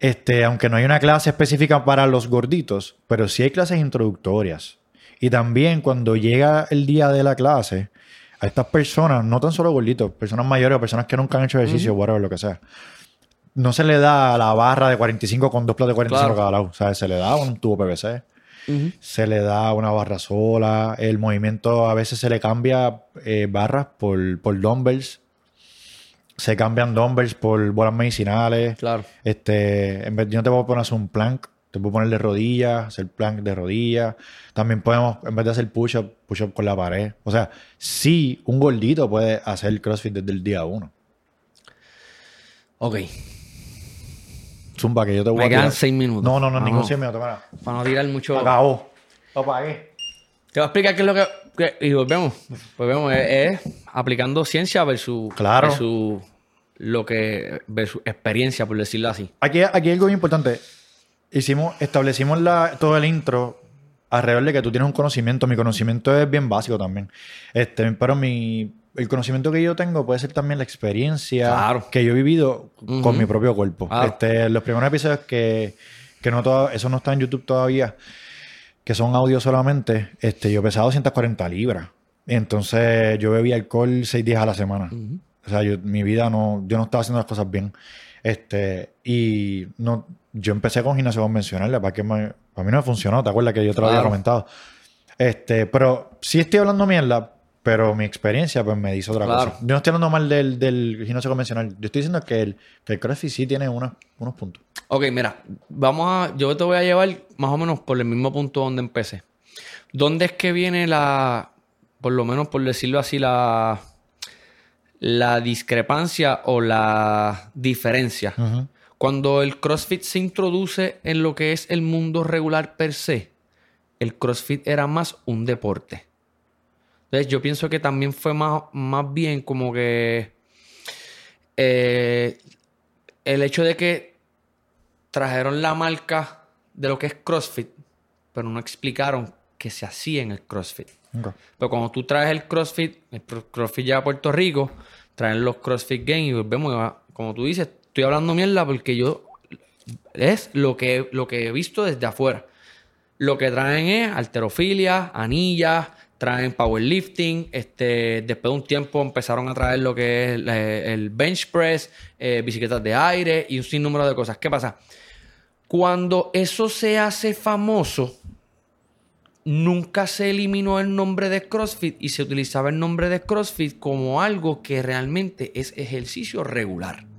A: Este, aunque no hay una clase específica para los gorditos, pero sí hay clases introductorias. Y también cuando llega el día de la clase, a estas personas, no tan solo gorditos, personas mayores o personas que nunca han hecho ejercicio, whatever, lo que sea, no se le da la barra de 45 con dos platos de 45
B: Claro.
A: cada lado. O sea, se le da un tubo PVC, se le da una barra sola, el movimiento a veces se le cambia eh, barras por, por dumbbells, se cambian dumbbells por bolas medicinales.
B: Claro.
A: Este, en vez yo no te puedo poner hacer un plank, te puedo poner de rodillas, hacer plank de rodillas. También podemos, en vez de hacer push-up, push-up con la pared. O sea, sí, un gordito puede hacer CrossFit desde el día uno.
B: Ok.
A: Zumba, que yo te voy
B: Me
A: a
B: quedan
A: tirar.
B: seis minutos.
A: No, no, no,
B: Vamos.
A: ningún 100 minutos. Mira.
B: Para no tirar mucho.
A: Acabó. Lo pagué.
B: Te voy a explicar qué es lo que. que- y volvemos. Volvemos. Es, es aplicando ciencia versus.
A: Claro.
B: Versus lo que. Versus experiencia, por decirlo así.
A: Aquí, aquí hay algo bien importante. Hicimos, establecimos la, todo el intro alrededor de que tú tienes un conocimiento. Mi conocimiento es bien básico también. Este, pero mi, el conocimiento que yo tengo puede ser también la experiencia
B: Claro.
A: que yo he vivido con mi propio cuerpo.
B: Claro.
A: Este, los primeros episodios que, que no todo, eso no está en YouTube todavía, que son audio solamente, este, yo pesaba 240 libras. Entonces yo bebía alcohol seis días a la semana. O sea, yo, mi vida no, yo no estaba haciendo las cosas bien. Este, y no, yo empecé con gimnasio convencional, para que me- para mí no me funcionó, ¿te acuerdas que yo te lo había
B: Claro.
A: comentado? Este, pero sí estoy hablando mierda, pero mi experiencia pues me dice otra
B: Claro.
A: cosa. Yo no estoy hablando mal del, del gimnasio convencional. Yo estoy diciendo que el, que el CrossFit sí tiene unos, unos puntos.
B: Ok, mira. Vamos a. Yo te voy a llevar más o menos por el mismo punto donde empecé. ¿Dónde es que viene la. Por lo menos por decirlo así, la. La discrepancia o la diferencia.
A: Ujú.
B: Cuando el CrossFit se introduce en lo que es el mundo regular per se, el CrossFit era más un deporte. Entonces yo pienso que también fue más, más bien como que eh, el hecho de que trajeron la marca de lo que es CrossFit, pero no explicaron qué se hacía en el CrossFit. Pero cuando tú traes el CrossFit, el CrossFit ya a Puerto Rico, traen los CrossFit Games y volvemos, como tú dices, estoy hablando mierda porque yo es lo que, lo que he visto desde afuera. Lo que traen es alterofilia, anillas, traen powerlifting, este, después de un tiempo empezaron a traer lo que es el, bench press, eh, bicicletas de aire y un sinnúmero de cosas. ¿Qué pasa? Cuando eso se hace famoso, nunca se eliminó el nombre de CrossFit y se utilizaba el nombre de CrossFit como algo que realmente es ejercicio regular.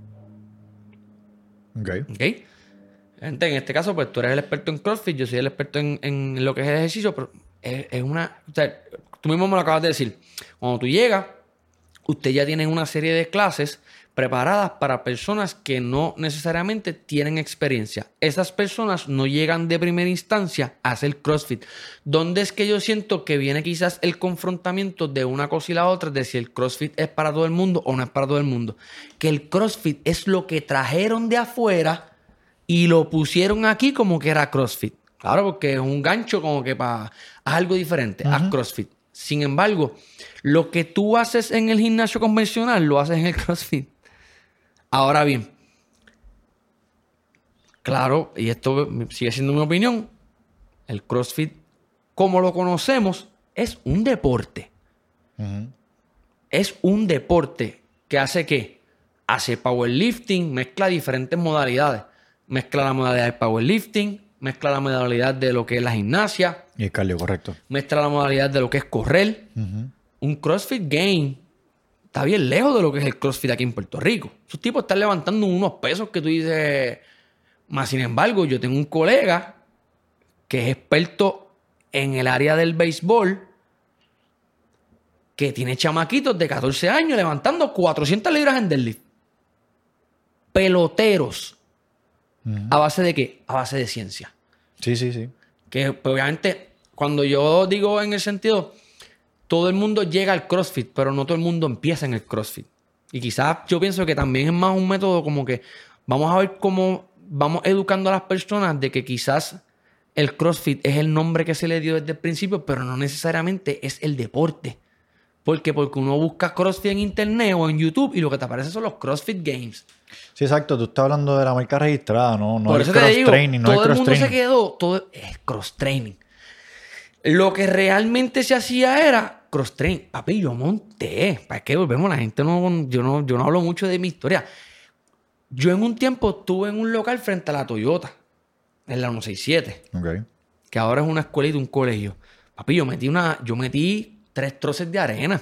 A: Ok.
B: ¿Ok? En este caso, pues tú eres el experto en CrossFit, yo soy el experto en, en lo que es el ejercicio, pero es, una... O tú mismo me lo acabas de decir. Cuando tú llegas, usted ya tiene una serie de clases preparadas para personas que no necesariamente tienen experiencia. Esas personas no llegan de primera instancia a hacer CrossFit. ¿Dónde es que yo siento que viene quizás el confrontamiento de una cosa y la otra de si el CrossFit es para todo el mundo o no es para todo el mundo? Que el CrossFit es lo que trajeron de afuera y lo pusieron aquí como que era CrossFit. Claro, porque es un gancho como que para algo diferente, a CrossFit. Sin embargo, lo que tú haces en el gimnasio convencional lo haces en el CrossFit. Ahora bien, claro, y esto sigue siendo mi opinión, el CrossFit, como lo conocemos, es un deporte. Es un deporte que hace qué? Hace powerlifting, mezcla diferentes modalidades. Mezcla la modalidad de powerlifting, mezcla la modalidad de lo que es la gimnasia,
A: Y el cardio, correcto.
B: mezcla la modalidad de lo que es correr. Un CrossFit Game está bien lejos de lo que es el CrossFit aquí en Puerto Rico. Esos tipos están levantando unos pesos que tú dices. Más sin embargo, yo tengo un colega que es experto en el área del béisbol que tiene chamaquitos de 14 años levantando 400 libras en deadlift. Peloteros. ¿A base de qué? A base de ciencia.
A: Sí, sí, sí.
B: Que pues, obviamente, cuando yo digo en el sentido, todo el mundo llega al CrossFit, pero no todo el mundo empieza en el CrossFit. Y quizás yo pienso que también es más un método como que vamos a ver cómo vamos educando a las personas de que quizás el CrossFit es el nombre que se le dio desde el principio, pero no necesariamente es el deporte. ¿Por qué? Porque uno busca CrossFit en internet o en YouTube y lo que te aparece son los CrossFit Games.
A: Sí, exacto. Tú estás hablando de la marca registrada, no, no
B: Por
A: el
B: eso te
A: cross
B: digo,
A: training, no el
B: todo el
A: cross
B: mundo se quedó, todo es cross training. Lo que realmente se hacía era cross training. Papi, yo monté. ¿Para qué volvemos? La gente no, yo no, yo no hablo mucho de mi historia. Yo en un tiempo estuve en un local frente a la Toyota, en la 167,
A: Ok.
B: que ahora es una escuelita, un colegio. Papi, yo metí una, yo metí tres troces de arena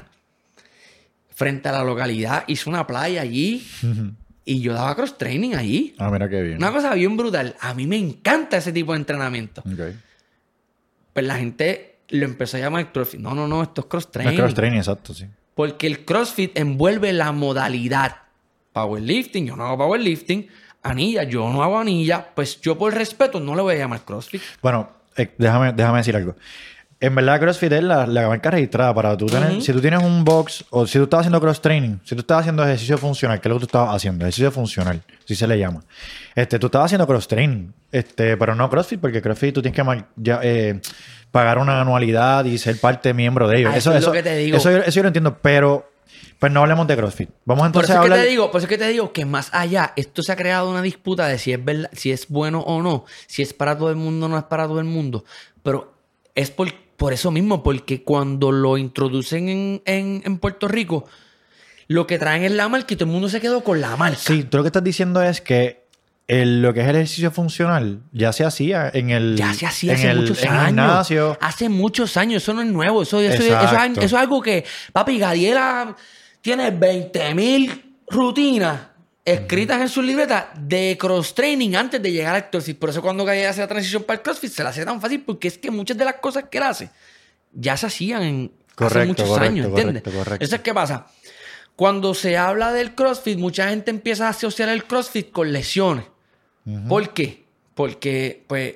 B: frente a la localidad, hice una playa allí y yo daba cross training allí.
A: Ah, mira qué bien.
B: Una cosa bien brutal. A mí me encanta ese tipo de entrenamiento. Pues la gente lo empezó a llamar CrossFit. No, no, no, esto es cross
A: No
B: training.
A: es cross training, exacto, sí.
B: Porque el CrossFit envuelve la modalidad. Powerlifting, yo no hago powerlifting. Anilla, yo no hago anilla. Pues yo por respeto no le voy a llamar CrossFit.
A: Bueno, eh, déjame, déjame decir algo. En verdad, CrossFit es la, la marca registrada para tú tener. Si tú tienes un box o si tú estás haciendo cross training, si tú estás haciendo ejercicio funcional, que es lo que tú estabas haciendo, ejercicio funcional, si se le llama. Este, tú estabas haciendo cross training, este, pero no CrossFit, porque CrossFit tú tienes que ya, eh, pagar una anualidad y ser parte miembro de ellos.
B: Ah, eso es lo que te digo.
A: Eso, yo- eso yo lo entiendo, pero pues no hablemos de CrossFit. Vamos
B: Por
A: entonces
B: eso,
A: a
B: es que
A: hablar.
B: te digo, por eso es que te digo que más allá, esto se ha creado una disputa de si es verdad, si es bueno o no, si es para todo el mundo o no es para todo el mundo. Pero es por, por eso mismo, porque cuando lo introducen en, en- en Puerto Rico, lo que traen es la marca y todo el mundo se quedó con la marca.
A: Sí, tú lo que estás diciendo es que el- lo que es el ejercicio funcional ya se hacía en el,
B: Ya se hacía
A: en
B: hace
A: el-
B: muchos años.
A: gimnasio.
B: Hace muchos años. Eso no es nuevo. Eso, eso, eso, es-
A: Exacto.
B: eso es algo que, papi, Gadiela tiene 20.000 rutinas escritas en su libreta de cross-training antes de llegar al CrossFit. Por eso cuando Gadiela hace la transición para el CrossFit se la hace tan fácil porque es que muchas de las cosas que él hace ya se hacían en, hace muchos
A: correcto,
B: años, ¿entiendes?
A: correcto, correcto.
B: Eso es qué pasa. Cuando se habla del CrossFit, mucha gente empieza a asociar el CrossFit con lesiones. ¿Por qué? Porque, pues,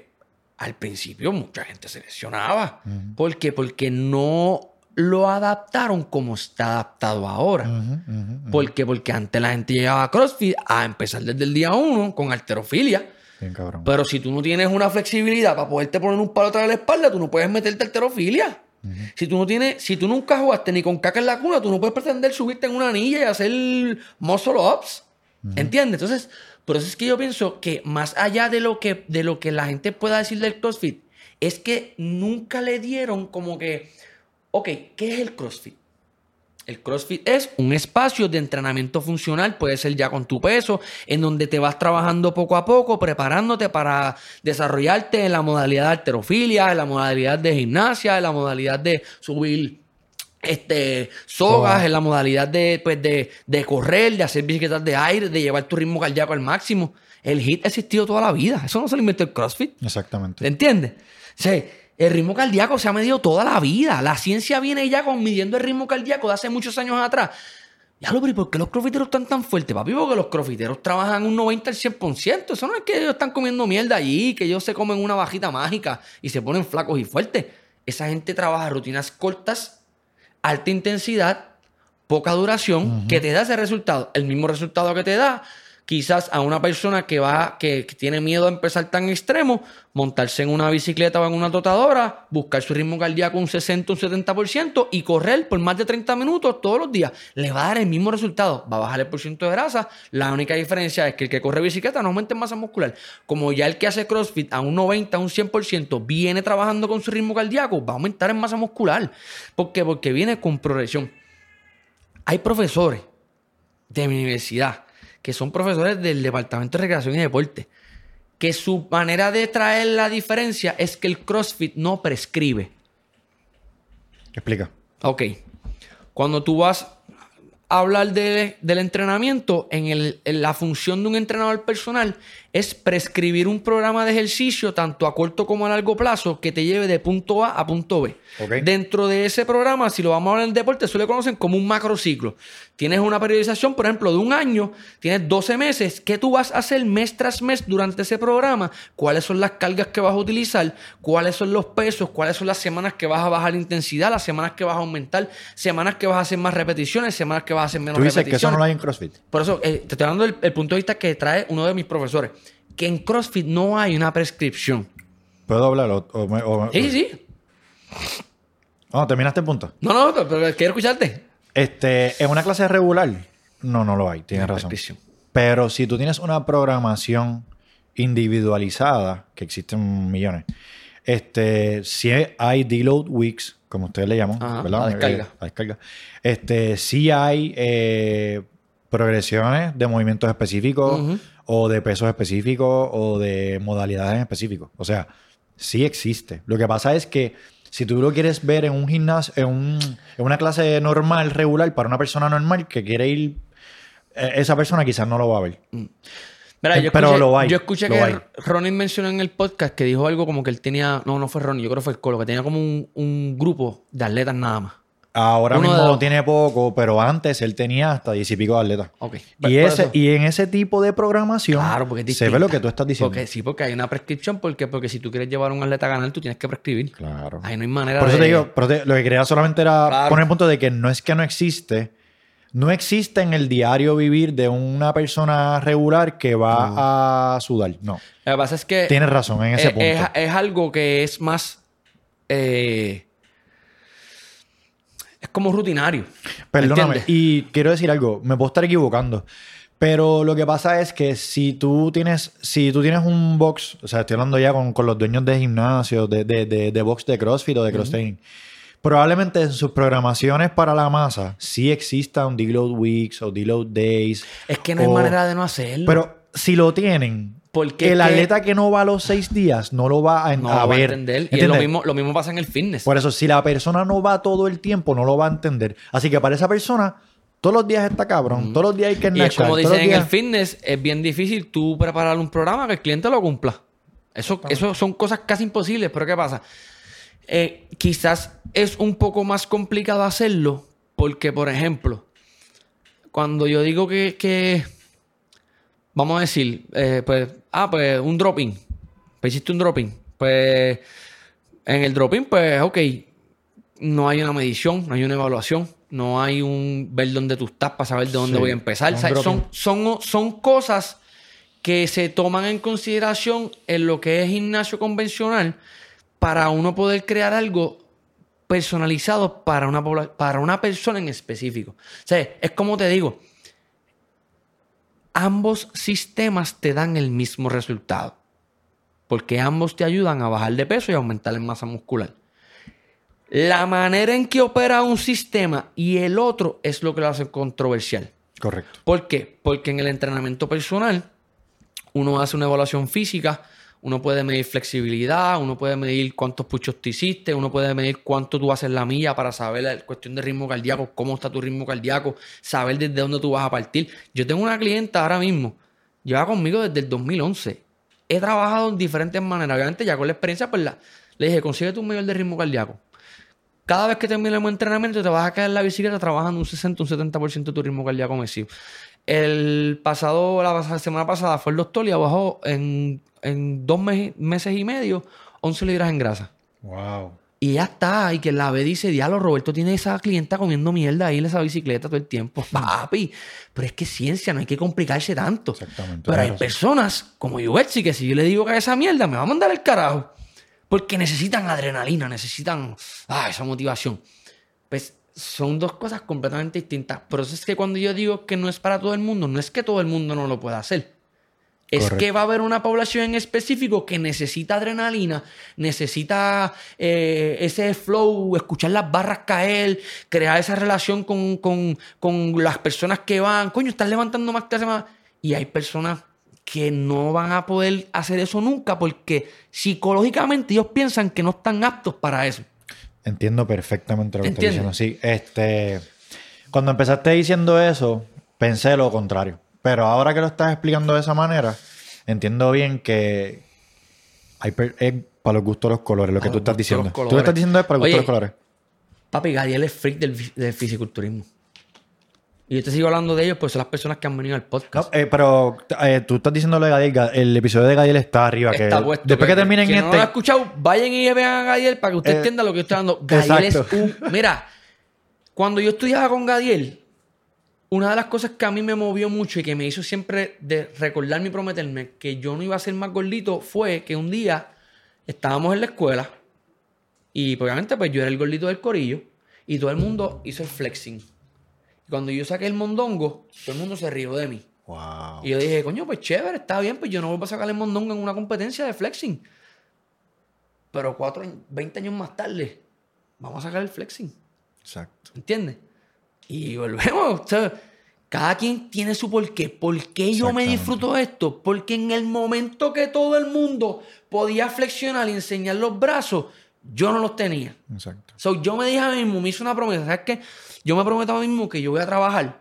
B: al principio mucha gente se lesionaba. ¿Por qué? Porque no lo adaptaron como está adaptado ahora. ¿Por qué? Porque antes la gente llegaba a CrossFit a empezar desde el día uno con alterofilia.
A: Bien cabrón.
B: Pero si tú no tienes una flexibilidad para poderte poner un palo atrás de la espalda, tú no puedes meterte alterofilia. Si tú no tienes, si tú nunca jugaste ni con caca en la cuna, tú no puedes pretender subirte en una anilla y hacer muscle ups. ¿Entiendes? Entonces, por eso es que yo pienso que más allá de lo que, de lo que la gente pueda decir del CrossFit, es que nunca le dieron como que Ok, ¿qué es el CrossFit? El CrossFit es un espacio de entrenamiento funcional, puede ser ya con tu peso, en donde te vas trabajando poco a poco, preparándote para desarrollarte en la modalidad de alterofilia, en la modalidad de gimnasia, en la modalidad de subir este, sogas, en la modalidad de, pues, de, de correr, de hacer bicicletas de aire, de llevar tu ritmo cardíaco al máximo. El HIT ha existido toda la vida. Eso no se lo inventó el CrossFit.
A: Exactamente.
B: ¿Entiendes? O sea, el ritmo cardíaco se ha medido toda la vida. La ciencia viene ya con midiendo el ritmo cardíaco de hace muchos años atrás. Ya lo, pero ¿por qué los crofiteros están tan fuertes, papi? Porque los crofiteros trabajan un 90 al 100%. Eso no es que ellos están comiendo mierda allí, que ellos se comen una bajita mágica y se ponen flacos y fuertes. Esa gente trabaja rutinas cortas, alta intensidad, poca duración, que te da ese resultado. El mismo resultado que te da quizás a una persona que va, que, tiene miedo a empezar tan extremo, montarse en una bicicleta o en una trotadora, buscar su ritmo cardíaco un 60, un 70% y correr por más de 30 minutos todos los días. Le va a dar el mismo resultado. Va a bajar el porcentaje de grasa. La única diferencia es que el que corre bicicleta no aumenta en masa muscular. Como ya el que hace CrossFit a un 90, a un 100% viene trabajando con su ritmo cardíaco, va a aumentar en masa muscular. ¿Por qué? Porque viene con progresión. Hay profesores de mi universidad que son profesores del Departamento de Recreación y Deporte, que su manera de traer la diferencia es que el CrossFit no prescribe.
A: Explica.
B: Ok. Cuando tú vas hablar de- del entrenamiento, en, el- en la función de un entrenador personal es prescribir un programa de ejercicio tanto a corto como a largo plazo que te lleve de punto A a punto B. Dentro de ese programa, si lo vamos a hablar en el deporte, eso le conocen como un macrociclo. Tienes una periodización, por ejemplo, de un año, tienes 12 meses. ¿Qué tú vas a hacer mes tras mes durante ese programa? ¿Cuáles son las cargas que vas a utilizar? ¿Cuáles son los pesos? ¿Cuáles son las semanas que vas a bajar intensidad? ¿Las semanas que vas a aumentar? ¿Semanas que vas a hacer más repeticiones? ¿Semanas que vas a hacer menos
A: Tú dices que eso no lo hay en CrossFit.
B: Por eso, eh, te estoy dando el, el punto de vista que trae uno de mis profesores. Que en CrossFit no hay una prescripción.
A: ¿Puedo hablar? O, o me- o-
B: Sí, sí.
A: Oh, ¿Terminaste el punto?
B: No, no, pero, pero quiero escucharte.
A: Este, en una clase regular, no, no lo hay. Tienes razón.
B: prescripción.
A: Pero si tú tienes una programación individualizada, que existen millones, este, si hay deload weeks, como ustedes le llaman,
B: Ajá,
A: ¿verdad?
B: la descarga.
A: Eh, la descarga. Este, sí hay eh, progresiones de movimientos específicos o de pesos específicos o de modalidades específicos. O sea, sí existe. Lo que pasa es que si tú lo quieres ver en un gimnasio, en, un- en una clase normal, regular, para una persona normal que quiere ir, eh, esa persona quizás no lo va a ver.
B: Mira,
A: Eh,
B: yo
A: pero
B: escuché,
A: lo hay,
B: Yo escuché que
A: hay.
B: Ronin mencionó en el podcast que dijo algo como que él tenía. No, no fue Ronin, yo creo que fue el Colo, que tenía como un, un grupo de atletas nada más.
A: Ahora
B: Uno
A: mismo
B: los-
A: tiene poco, pero antes él tenía hasta diez y pico de atletas.
B: Ok.
A: Y,
B: Por
A: ese,
B: eso-
A: y en ese tipo de programación
B: Claro, porque
A: se ve lo que tú estás diciendo.
B: Porque sí, porque hay una prescripción. ¿Por qué? Porque si tú quieres llevar a un atleta a ganar, tú tienes que prescribir.
A: Claro.
B: Ahí no hay manera
A: Por eso
B: de...
A: te digo, pero te- lo que quería solamente era
B: Claro.
A: poner el punto de que no es que no existe, no existe en el diario vivir de una persona regular que va a sudar. No.
B: Lo que pasa es que...
A: Tienes razón en ese
B: es,
A: punto.
B: es- es algo que es más... eh, es como rutinario.
A: Perdóname.
B: ¿Entiendes?
A: Y quiero decir algo, me puedo estar equivocando. Pero lo que pasa es que si tú tienes, si tú tienes un box, o sea, estoy hablando ya con, con los dueños de gimnasio, de, de, de, de box de CrossFit o de cross training, probablemente en sus programaciones para la masa sí exista un deload weeks o deload days.
B: Es que no hay manera de no hacerlo.
A: Pero si lo tienen,
B: Porque
A: el atleta que no va a los seis días no lo va a,
B: no
A: a
B: lo va a
A: ver.
B: entender. Y lo mismo, lo mismo pasa en el fitness.
A: Por eso, si la persona no va todo el tiempo, no lo va a entender. Así que para esa persona, todos los días está cabrón. Todos los días hay que
B: Y es como dicen en el fitness, es bien difícil tú preparar un programa que el cliente lo cumpla. Eso, eso son cosas casi imposibles, pero ¿qué pasa? Eh, quizás es un poco más complicado hacerlo porque, por ejemplo, cuando yo digo que, que- vamos a decir, eh, pues, ah, pues un dropping, pues hiciste un dropping, pues en el dropping, pues, ok, no hay una medición, no hay una evaluación, no hay un ver dónde tú estás para saber de dónde
A: Sí,
B: voy a empezar. son, son, son cosas que se toman en consideración en lo que es gimnasio convencional para uno poder crear algo personalizado para una, para una persona en específico. O sea, es como te digo, ambos sistemas te dan el mismo resultado. Porque ambos te ayudan a bajar de peso y aumentar la masa muscular. La manera en que opera un sistema y el otro es lo que lo hace controversial.
A: Correcto.
B: ¿Por qué? Porque en el entrenamiento personal uno hace una evaluación física, uno puede medir flexibilidad, uno puede medir cuántos puchos te hiciste, uno puede medir cuánto tú haces la milla para saber la cuestión de ritmo cardíaco, cómo está tu ritmo cardíaco, saber desde dónde tú vas a partir. Yo tengo una clienta ahora mismo, lleva conmigo desde el 2011. He trabajado en diferentes maneras. Obviamente ya con la experiencia, pues la, le dije, consigue tu mayor de ritmo cardíaco. Cada vez que terminemos entrenamiento te vas a quedar en la bicicleta trabajando un 60, un 70% de tu ritmo cardíaco mesivo. El pasado, la semana pasada fue el doctor y bajó en, en dos meses y medio 11 libras en grasa.
A: Wow.
B: Y ya está. Y que la ve dice, diablo, Roberto tiene esa clienta comiendo mierda ahí en esa bicicleta todo el tiempo. Papi. Pero es que ciencia, no hay que complicarse tanto.
A: Exactamente.
B: Pero hay
A: razón.
B: personas como Yubersi que si yo le digo que esa mierda, me va a mandar el carajo. Porque necesitan adrenalina, necesitan ah, esa motivación. Pues son dos cosas completamente distintas. Por eso es que cuando yo digo que no es para todo el mundo, no es que todo el mundo no lo pueda hacer. Es
A: Correcto.
B: que va a haber una población en específico que necesita adrenalina, necesita eh, ese flow, escuchar las barras caer, crear esa relación con, con- con las personas que van. Coño, están levantando más que hace más. Y hay personas que no van a poder hacer eso nunca porque psicológicamente ellos piensan que no están aptos para eso.
A: Entiendo perfectamente lo que estás diciendo. Sí, este. Cuando empezaste diciendo eso, pensé lo contrario. Pero ahora que lo estás explicando de esa manera, entiendo bien que hay para los gustos los colores, lo que tú estás diciendo. Tú estás diciendo es para los gustos los colores.
B: Papi, Gadiel es freak del, del fisiculturismo. Y yo te sigo hablando de ellos, pues son las personas que han venido al
A: No,
B: podcast.
A: eh, pero eh, tú estás diciendo lo de Gadiel. Ga- El episodio de Gadiel está arriba.
B: Está
A: que
B: puesto.
A: después que, terminen
B: quien
A: este.
B: no lo ha escuchado, vayan y vean a Gadiel para que usted
A: Eh,
B: entienda lo que yo estoy hablando. Gadiel es un... Mira, cuando yo estudiaba con Gadiel, una de las cosas que a mí me movió mucho y que me hizo siempre de recordarme y prometerme que yo no iba a ser más gordito fue que un día estábamos en la escuela y pues, obviamente pues yo era el gordito del corillo y todo el mundo hizo el flexing. Cuando yo saqué el mondongo, todo el mundo se rió de mí.
A: Wow.
B: Y yo dije, coño, pues chévere, está bien, pues yo no voy a sacar el mondongo en una competencia de flexing. Pero cuatro, años- 20 años más tarde, vamos a sacar el flexing.
A: Exacto.
B: ¿Entiendes? Y volvemos. o sea, cada quien tiene su porqué. ¿Por qué yo me disfruto esto? Porque en el momento que todo el mundo podía flexionar y enseñar los brazos, yo no los tenía.
A: Exacto.
B: So, yo me dije a mí mismo, me hice una promesa. ¿Sabes qué? Yo me prometo a mí mismo que yo voy a trabajar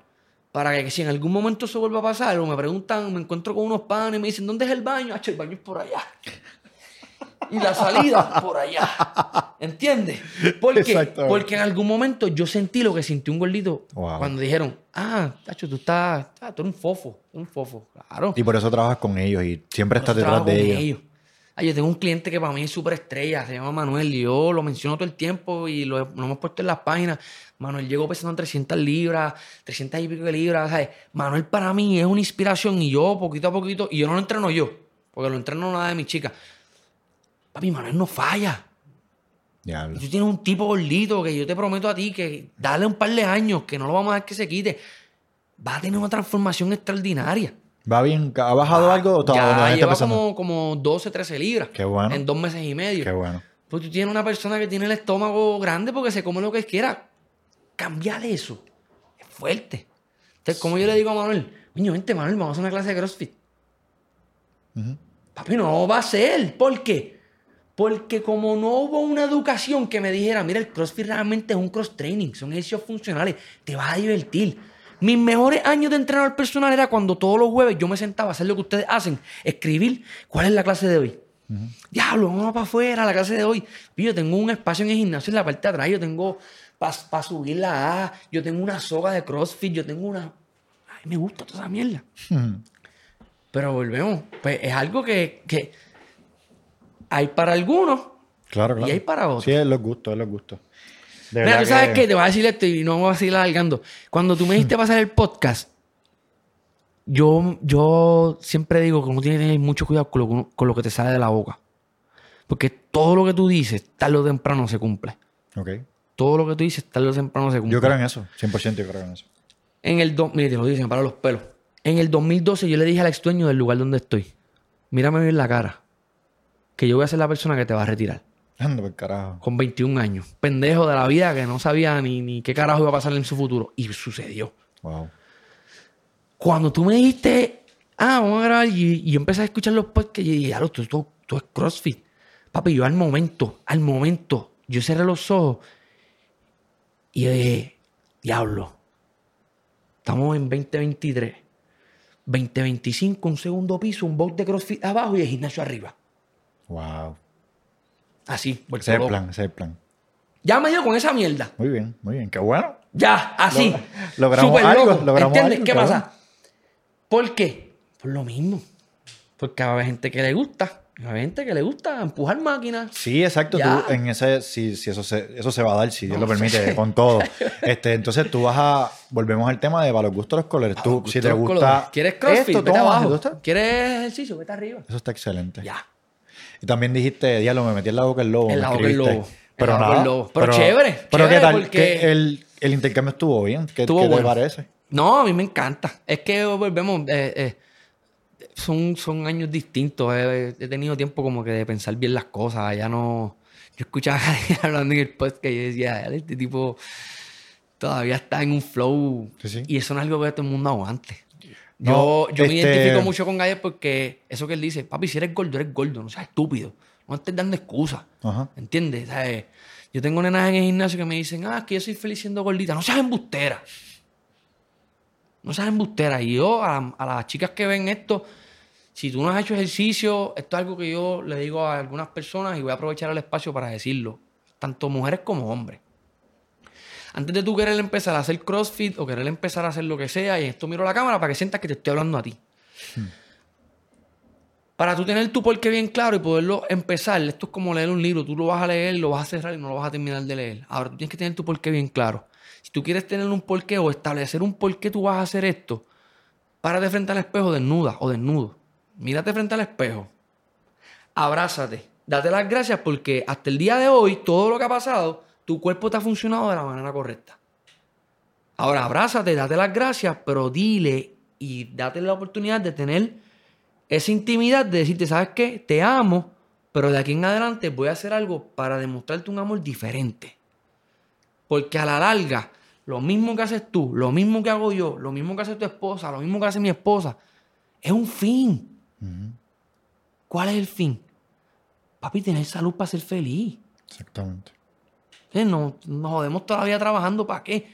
B: para que si en algún momento eso vuelva a pasar o me preguntan, me encuentro con unos panes y me dicen, ¿dónde es el baño? Hacho, el baño es por allá. Y la salida por allá. ¿Entiendes? ¿Por qué?
A: Exactamente.
B: Porque en algún momento yo sentí lo que sintió un gordito
A: Wow.
B: cuando dijeron, ah, Tacho, tú estás, ah, tú eres un fofo, un fofo. Claro.
A: Y por eso trabajas con ellos y siempre estás detrás de ellos.
B: Con Ah, yo tengo un cliente que para mí es súper estrella, se llama Manuel, y yo lo menciono todo el tiempo y lo, lo hemos puesto en las páginas. Manuel llegó pesando 300 libras, 300 y pico de libras. ¿sabes? Manuel para mí es una inspiración y yo poquito a poquito, y yo no lo entreno yo, porque lo entreno una de mis chicas. Papi, Manuel no falla.
A: Diablo.
B: Tú tienes un tipo gordito que yo te prometo a ti que dale un par de años, que no lo vamos a dejar que se quite. Va a tener una transformación extraordinaria.
A: ¿Va bien? ¿Ha bajado algo o
B: Ya
A: está
B: lleva
A: empezando?
B: como, como 12, 13 libras.
A: Qué bueno.
B: En dos meses y medio.
A: Qué bueno.
B: Pues tú tienes una persona que tiene el estómago grande porque se come lo que quiera. Cambiar eso es fuerte. Entonces, como yo le digo a Manuel, niño, vente, Manuel, vamos a hacer una clase de CrossFit.
A: Ujú.
B: Papi, no va a ser. ¿Por qué? Porque como no hubo una educación que me dijera, mira, el CrossFit realmente es un cross training, son ejercicios funcionales, te vas a divertir. Mis mejores años de entrenador personal era cuando todos los jueves yo me sentaba a hacer lo que ustedes hacen, escribir cuál es la clase de hoy. Diablo, vamos para afuera, la clase de hoy. Yo tengo un espacio en el gimnasio en la parte de atrás, yo tengo para subir la A, yo tengo una soga de CrossFit, yo tengo una... Ay, me gusta toda esa mierda.
A: Ujú.
B: Pero volvemos. Pues es algo que, que hay para algunos.
A: Claro, claro.
B: Y hay para otros.
A: Sí, es los gustos, es los gustos. De
B: Mira, tú sabes
A: que-
B: que te voy a decir esto y no voy a seguir alargando. Cuando tú me dijiste pasar el podcast, yo, yo siempre digo que uno tiene que tener mucho cuidado con lo, con lo que te sale de la boca. Porque todo lo que tú dices, tarde o temprano se cumple.
A: Ok.
B: Todo lo que tú dices, tarde o temprano se cumple.
A: Yo creo en eso. 100% yo creo en eso.
B: En el... do- Mire, te lo dicen para los pelos. En el 2012 yo le dije al ex dueño del lugar donde estoy, mírame bien la cara, que yo voy a ser la persona que te va a retirar.
A: Anda por carajo.
B: Con 21 años. Pendejo de la vida que no sabía ni, ni qué carajo iba a pasar en su futuro. Y sucedió.
A: Wow.
B: Cuando tú me dijiste, ah, vamos a grabar, y, y yo empecé a escuchar los podcasts, y dije, "Diablo, tú, tú, tú es CrossFit. Papi, yo al momento, al momento, yo cerré los ojos y yo dije, diablo, estamos en 2023. 2025, un segundo piso, un box de CrossFit abajo y el gimnasio arriba.
A: Wow.
B: Así, vuelto
A: Ese es el plan, ese es el plan.
B: Ya me dio con esa mierda.
A: Muy bien, muy bien. Qué bueno.
B: Ya, así.
A: Logra- logramos
B: Súper
A: algo,
B: loco.
A: logramos
B: ¿Entiendes
A: algo,
B: qué pasa? ¿Por qué? Por lo mismo. Porque va a haber gente que le gusta. Va a haber gente que le gusta empujar máquinas.
A: Sí, exacto.
B: Ya.
A: Tú en ese, si, si eso se, eso se va a dar, si Dios lo permite, con todo. Este, entonces tú vas a, volvemos al tema de para los gustos de los colores. Tú, si te gusta
B: colores. ¿Quieres CrossFit?
A: esto,
B: vete abajo. ¿Quieres ejercicio? Vete arriba.
A: Eso está excelente.
B: Ya.
A: Y también dijiste, diablo, me metí en la boca el lobo.
B: En la boca el lobo.
A: Pero nada.
B: el lobo. Pero chévere,
A: Pero
B: chévere
A: qué tal,
B: porque-
A: que el, el intercambio estuvo bien. ¿Qué,
B: Estuvo
A: qué te parece?
B: No, a mí me encanta. Es que volvemos. eh, eh, son, son años distintos. eh, He tenido tiempo como que de pensar bien las cosas. Ya no. Yo escuchaba a alguien hablando en el podcast y yo decía, "Dale, este tipo todavía está en un flow.
A: Sí.
B: Y eso no es algo que todo el mundo aguante.
A: No,
B: yo yo me
A: este-
B: identifico mucho con Galler porque eso que él dice, papi, si eres gordo, eres gordo, no seas estúpido. No estés dando excusas.
A: Ajá.
B: ¿Entiendes? ¿Sabes? Yo tengo nenas en el gimnasio que me dicen, ah, es que yo soy feliz siendo gordita. No seas embustera. No seas embustera. Y yo, a, a las chicas que ven esto, si tú no has hecho ejercicio, esto es algo que yo le digo a algunas personas y voy a aprovechar el espacio para decirlo. Tanto mujeres como hombres. Antes de tú querer empezar a hacer CrossFit o querer empezar a hacer lo que sea, y esto miro la cámara para que sientas que te estoy hablando a ti. Para tú tener tu porqué bien claro y poderlo empezar, esto es como leer un libro, tú lo vas a leer, lo vas a cerrar y no lo vas a terminar de leer. Ahora tú tienes que tener tu porqué bien claro. Si tú quieres tener un porqué o establecer un porqué tú vas a hacer esto, párate frente al espejo desnuda o desnudo. Mírate frente al espejo. Abrázate. Date las gracias porque hasta el día de hoy, todo lo que ha pasado, tu cuerpo te ha funcionado de la manera correcta. Ahora, abrázate, date las gracias, pero dile y date la oportunidad de tener esa intimidad de decirte, ¿sabes qué? Te amo, pero de aquí en adelante voy a hacer algo para demostrarte un amor diferente. Porque a la larga, lo mismo que haces tú, lo mismo que hago yo, lo mismo que hace tu esposa, lo mismo que hace mi esposa, es un fin. ¿Cuál es el fin? Papi, tener salud para ser feliz.
A: Exactamente.
B: ¿Eh? No, nos jodemos todavía trabajando para qué.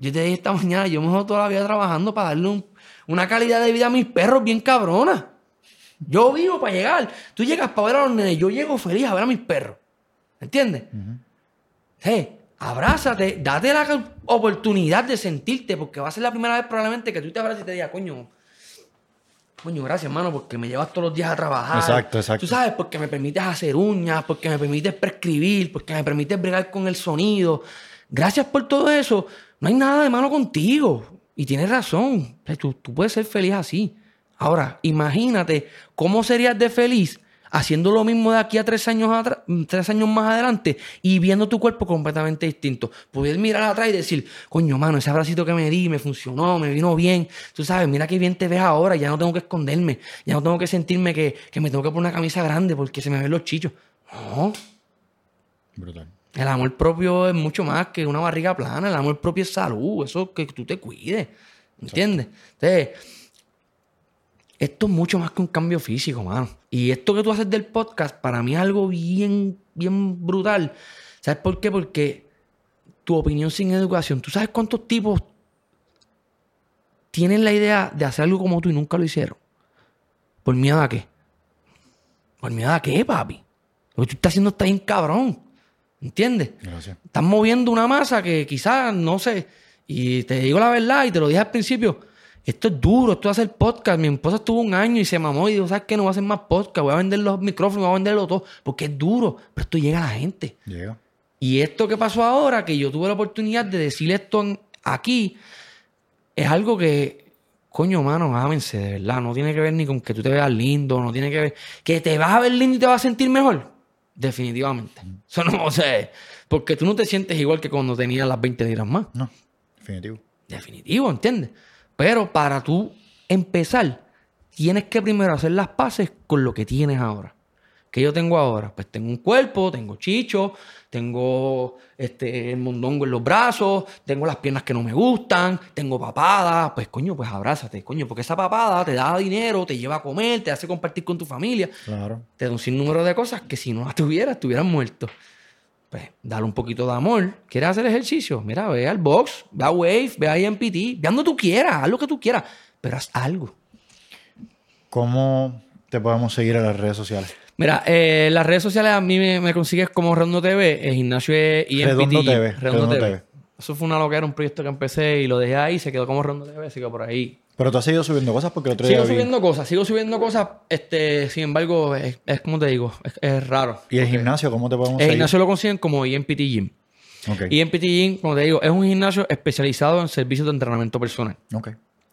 B: Yo te dije esta mañana, yo me jodo todavía trabajando para darle un- una calidad de vida a mis perros bien cabrona. Yo vivo para llegar. Tú llegas para ver a los nenes, yo llego feliz a ver a mis perros. ¿Entiendes? Hey, abrázate, date la oportunidad de sentirte, porque va a ser la primera vez probablemente que tú te abraces y te digas, coño, coño, gracias, hermano, porque me llevas todos los días a trabajar.
A: Exacto, exacto.
B: Tú sabes, porque me permites hacer uñas, porque me permites prescribir, porque me permites bregar con el sonido. Gracias por todo eso. No hay nada de malo contigo. Y tienes razón. O sea, Tú, tú puedes ser feliz así. Ahora, imagínate cómo serías de feliz haciendo lo mismo de aquí a tres años, tres años más adelante y viendo tu cuerpo completamente distinto. Poder mirar atrás y decir, coño, mano, ese abracito que me di me funcionó, me vino bien. Tú sabes, mira qué bien te ves ahora, ya no tengo que esconderme, ya no tengo que sentirme que, que me tengo que poner una camisa grande porque se me ven los chichos. No,
A: Brutal.
B: el amor propio es mucho más que una barriga plana. El amor propio es salud. Eso que tú te cuides. ¿Entiendes? Entonces, esto es mucho más que un cambio físico, mano. Y esto que tú haces del podcast, para mí es algo bien, bien brutal. ¿Sabes por qué? Porque tu opinión sin educación. ¿Tú sabes cuántos tipos tienen la idea de hacer algo como tú y nunca lo hicieron? ¿Por miedo a qué? ¿Por miedo a qué, papi? Lo que tú estás haciendo está bien cabrón. ¿Entiendes?
A: Gracias.
B: Estás moviendo una masa que quizás, no sé, y te digo la verdad y te lo dije al principio, esto es duro, esto es hacer podcast. Mi esposa estuvo un año y se mamó y dijo, ¿sabes qué? No voy a hacer más podcast, voy a vender los micrófonos, voy a venderlo todo, porque es duro, pero esto llega a la gente.
A: Llega.
B: Y esto que pasó ahora, que yo tuve la oportunidad de decir esto en- aquí, es algo que, coño, mano, ámense, de verdad. No tiene que ver ni con que tú te veas lindo, no tiene que ver. Que te vas a ver lindo y te vas a sentir mejor. Definitivamente. Eso no, o sea, porque tú no te sientes igual que cuando tenías las 20 libras más.
A: No, definitivo.
B: Definitivo, ¿entiendes? Pero para tú empezar, tienes que primero hacer las paces con lo que tienes ahora. ¿Qué yo tengo ahora? Pues tengo un cuerpo, tengo chicho, tengo este, el mondongo en los brazos, tengo las piernas que no me gustan, tengo papada. Pues coño, pues abrázate, coño, porque esa papada te da dinero, te lleva a comer, te hace compartir con tu familia.
A: Claro.
B: Te da un sinnúmero de cosas que si no las tuvieras, estuvieras muerto. Pues dale un poquito de amor. ¿Quieres hacer ejercicio? Mira, ve al box, ve a Wave, ve a IMPT, ve a donde tú quieras, haz lo que tú quieras, pero haz algo.
A: ¿Cómo te podemos seguir en las redes sociales?
B: Mira, eh, las redes sociales a mí me, me consigues como Redondo TV, el gimnasio es IMPT.
A: Redondo TV,
B: Redondo
A: Redondo
B: TV.
A: TV.
B: Eso fue una loquera, un proyecto que empecé y lo dejé ahí, se quedó como Redondo TV, así que por ahí.
A: Pero tú has seguido subiendo cosas porque el otro
B: Sigo
A: día vi-
B: subiendo cosas, sigo subiendo cosas, este, sin embargo, es, es como te digo, es, es raro.
A: ¿Y el gimnasio cómo te podemos
B: El gimnasio lo consiguen como IMPT Gym.
A: Ok.
B: IMPT Gym, como te digo, es un gimnasio especializado en servicios de entrenamiento personal.
A: Ok.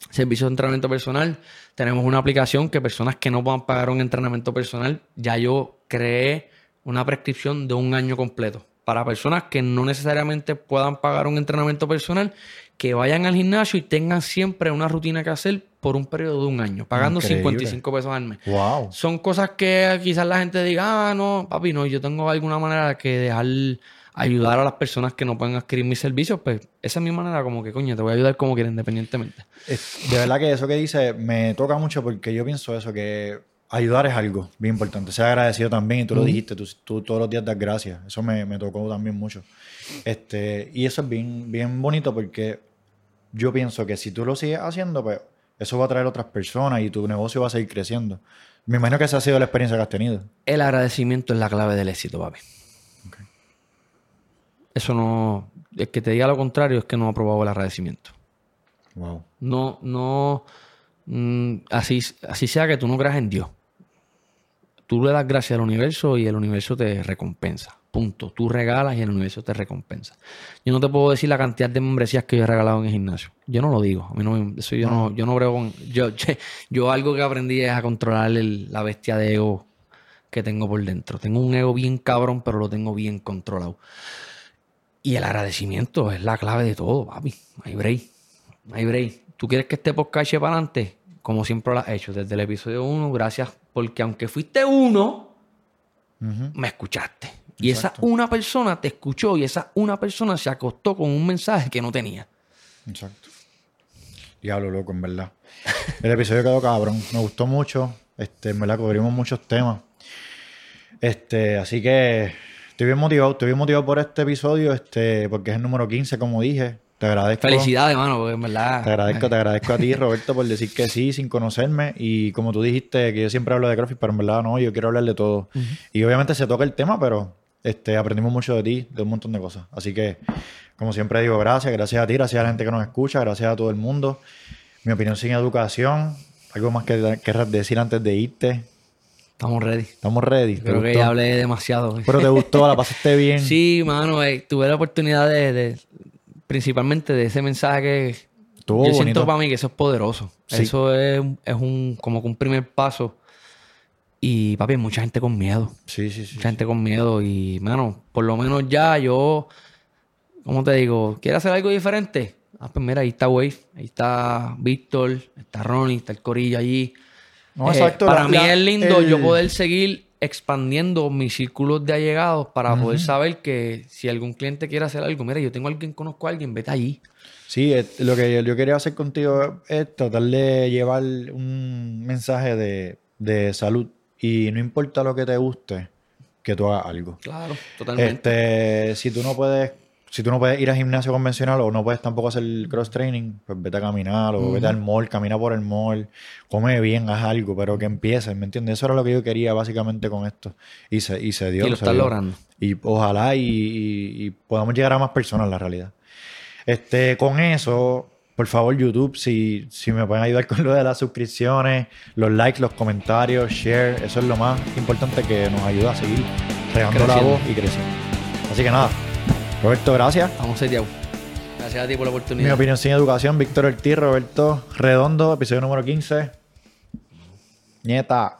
B: Servicios de entrenamiento personal. Tenemos una aplicación que personas que no puedan pagar un entrenamiento personal, ya yo creé una prescripción de un año completo. Para personas que no necesariamente puedan pagar un entrenamiento personal, que vayan al gimnasio y tengan siempre una rutina que hacer por un periodo de un año, pagando
A: Increíble.
B: 55 pesos al mes.
A: Wow.
B: Son cosas que quizás la gente diga, ah, no, papi, no, yo tengo alguna manera que dejar ayudar a las personas que no pueden adquirir mis servicios, pues esa es mi manera como que, coño, te voy a ayudar como quiera independientemente.
A: De verdad que eso que dice me toca mucho porque yo pienso eso, que ayudar es algo bien importante. Ser agradecido también, y tú lo dijiste, tú, tú todos los días das gracias. Eso me, me tocó también mucho. Este, y eso es bien, bien bonito porque yo pienso que si tú lo sigues haciendo, pues eso va a traer otras personas y tu negocio va a seguir creciendo. Me imagino que esa ha sido la experiencia que has tenido.
B: El agradecimiento es la clave del éxito, papi. Eso no. El que te diga lo contrario es que no ha probado el agradecimiento.
A: Wow.
B: No, no. Mm, así, así sea que tú no creas en Dios. Tú le das gracias al universo y el universo te recompensa. Punto. Tú regalas y el universo te recompensa. Yo no te puedo decir la cantidad de membresías que yo he regalado en el gimnasio. Yo no lo digo. A mí no me- eso yo no, yo no brego con. Yo, yo algo que aprendí es a controlar el- la bestia de ego que tengo por dentro. Tengo un ego bien cabrón, pero lo tengo bien controlado. Y el agradecimiento es la clave de todo, papi. Hay break. Hay break. ¿Tú quieres que este podcast eche para adelante? Como siempre lo has hecho, desde el episodio 1, gracias, porque aunque fuiste uno, me escuchaste. Y esa una persona te escuchó y esa una persona se acostó con un mensaje que no tenía.
A: Exacto. Diablo, loco, en verdad. El episodio quedó cabrón. Me gustó mucho. Este, en verdad, cubrimos muchos temas. Este, así que estoy bien motivado. Estoy bien motivado por este episodio, este, porque es el número 15, como dije. Te agradezco.
B: Felicidades, mano, porque en verdad.
A: Te agradezco, te agradezco a ti, Roberto, por decir que sí sin conocerme. Y como tú dijiste, que yo siempre hablo de CrossFit, pero en verdad no, yo quiero hablar de todo. Y obviamente se toca el tema, pero este, aprendimos mucho de ti, de un montón de cosas. Así que, como siempre digo, gracias, gracias a ti, gracias a la gente que nos escucha, gracias a todo el mundo. Mi opinión sin educación. Algo más que querrás decir antes de irte.
B: Estamos ready.
A: Estamos ready. ¿Te
B: Creo que ya hablé demasiado.
A: Pero te gustó, la pasaste bien.
B: Sí, mano, eh, tuve la oportunidad de, de- principalmente de ese mensaje que
A: Estuvo
B: yo
A: bonito.
B: siento para mí que eso es poderoso.
A: Sí.
B: Eso es, es un como que un primer paso. Y papi, mucha gente con miedo.
A: Sí, sí, sí.
B: Mucha gente con miedo. Y, mano, por lo menos ya yo, ¿cómo te digo? ¿Quieres hacer algo diferente? Ah, pues mira, ahí está Wave, ahí está Víctor, está Ronnie, está el Corillo allí.
A: No,
B: Eh,
A: exacto,
B: para
A: la-
B: mí es lindo
A: el-
B: yo poder seguir expandiendo mis círculos de allegados para poder saber que si algún cliente quiere hacer algo, mira, yo tengo a alguien, conozco a alguien, vete allí.
A: Sí, es- lo que yo quería hacer contigo es tratar de llevar un mensaje de, de salud y no importa lo que te guste, que tú hagas algo.
B: Claro, totalmente.
A: Este, si tú no puedes, si tú no puedes ir al gimnasio convencional o no puedes tampoco hacer cross training, pues vete a caminar o vete al mall, camina por el mall, come bien, haz algo, pero que empieces, ¿me entiendes? Eso era lo que yo quería básicamente con esto. Y se, y se dio.
B: y lo estás logrando.
A: Y ojalá y, y- y podamos llegar a más personas, la realidad. Este, con eso, por favor, YouTube, si, si me pueden ayudar con lo de las suscripciones, los likes, los comentarios, share, eso es lo más importante que nos ayuda a seguir regando la voz y creciendo. Así que nada, Roberto, gracias.
B: Estamos seteados. Gracias a ti por la
A: Mi
B: oportunidad.
A: opinión sin educación, Víctor Ortiz, Roberto Redondo, episodio número 15. Nieta.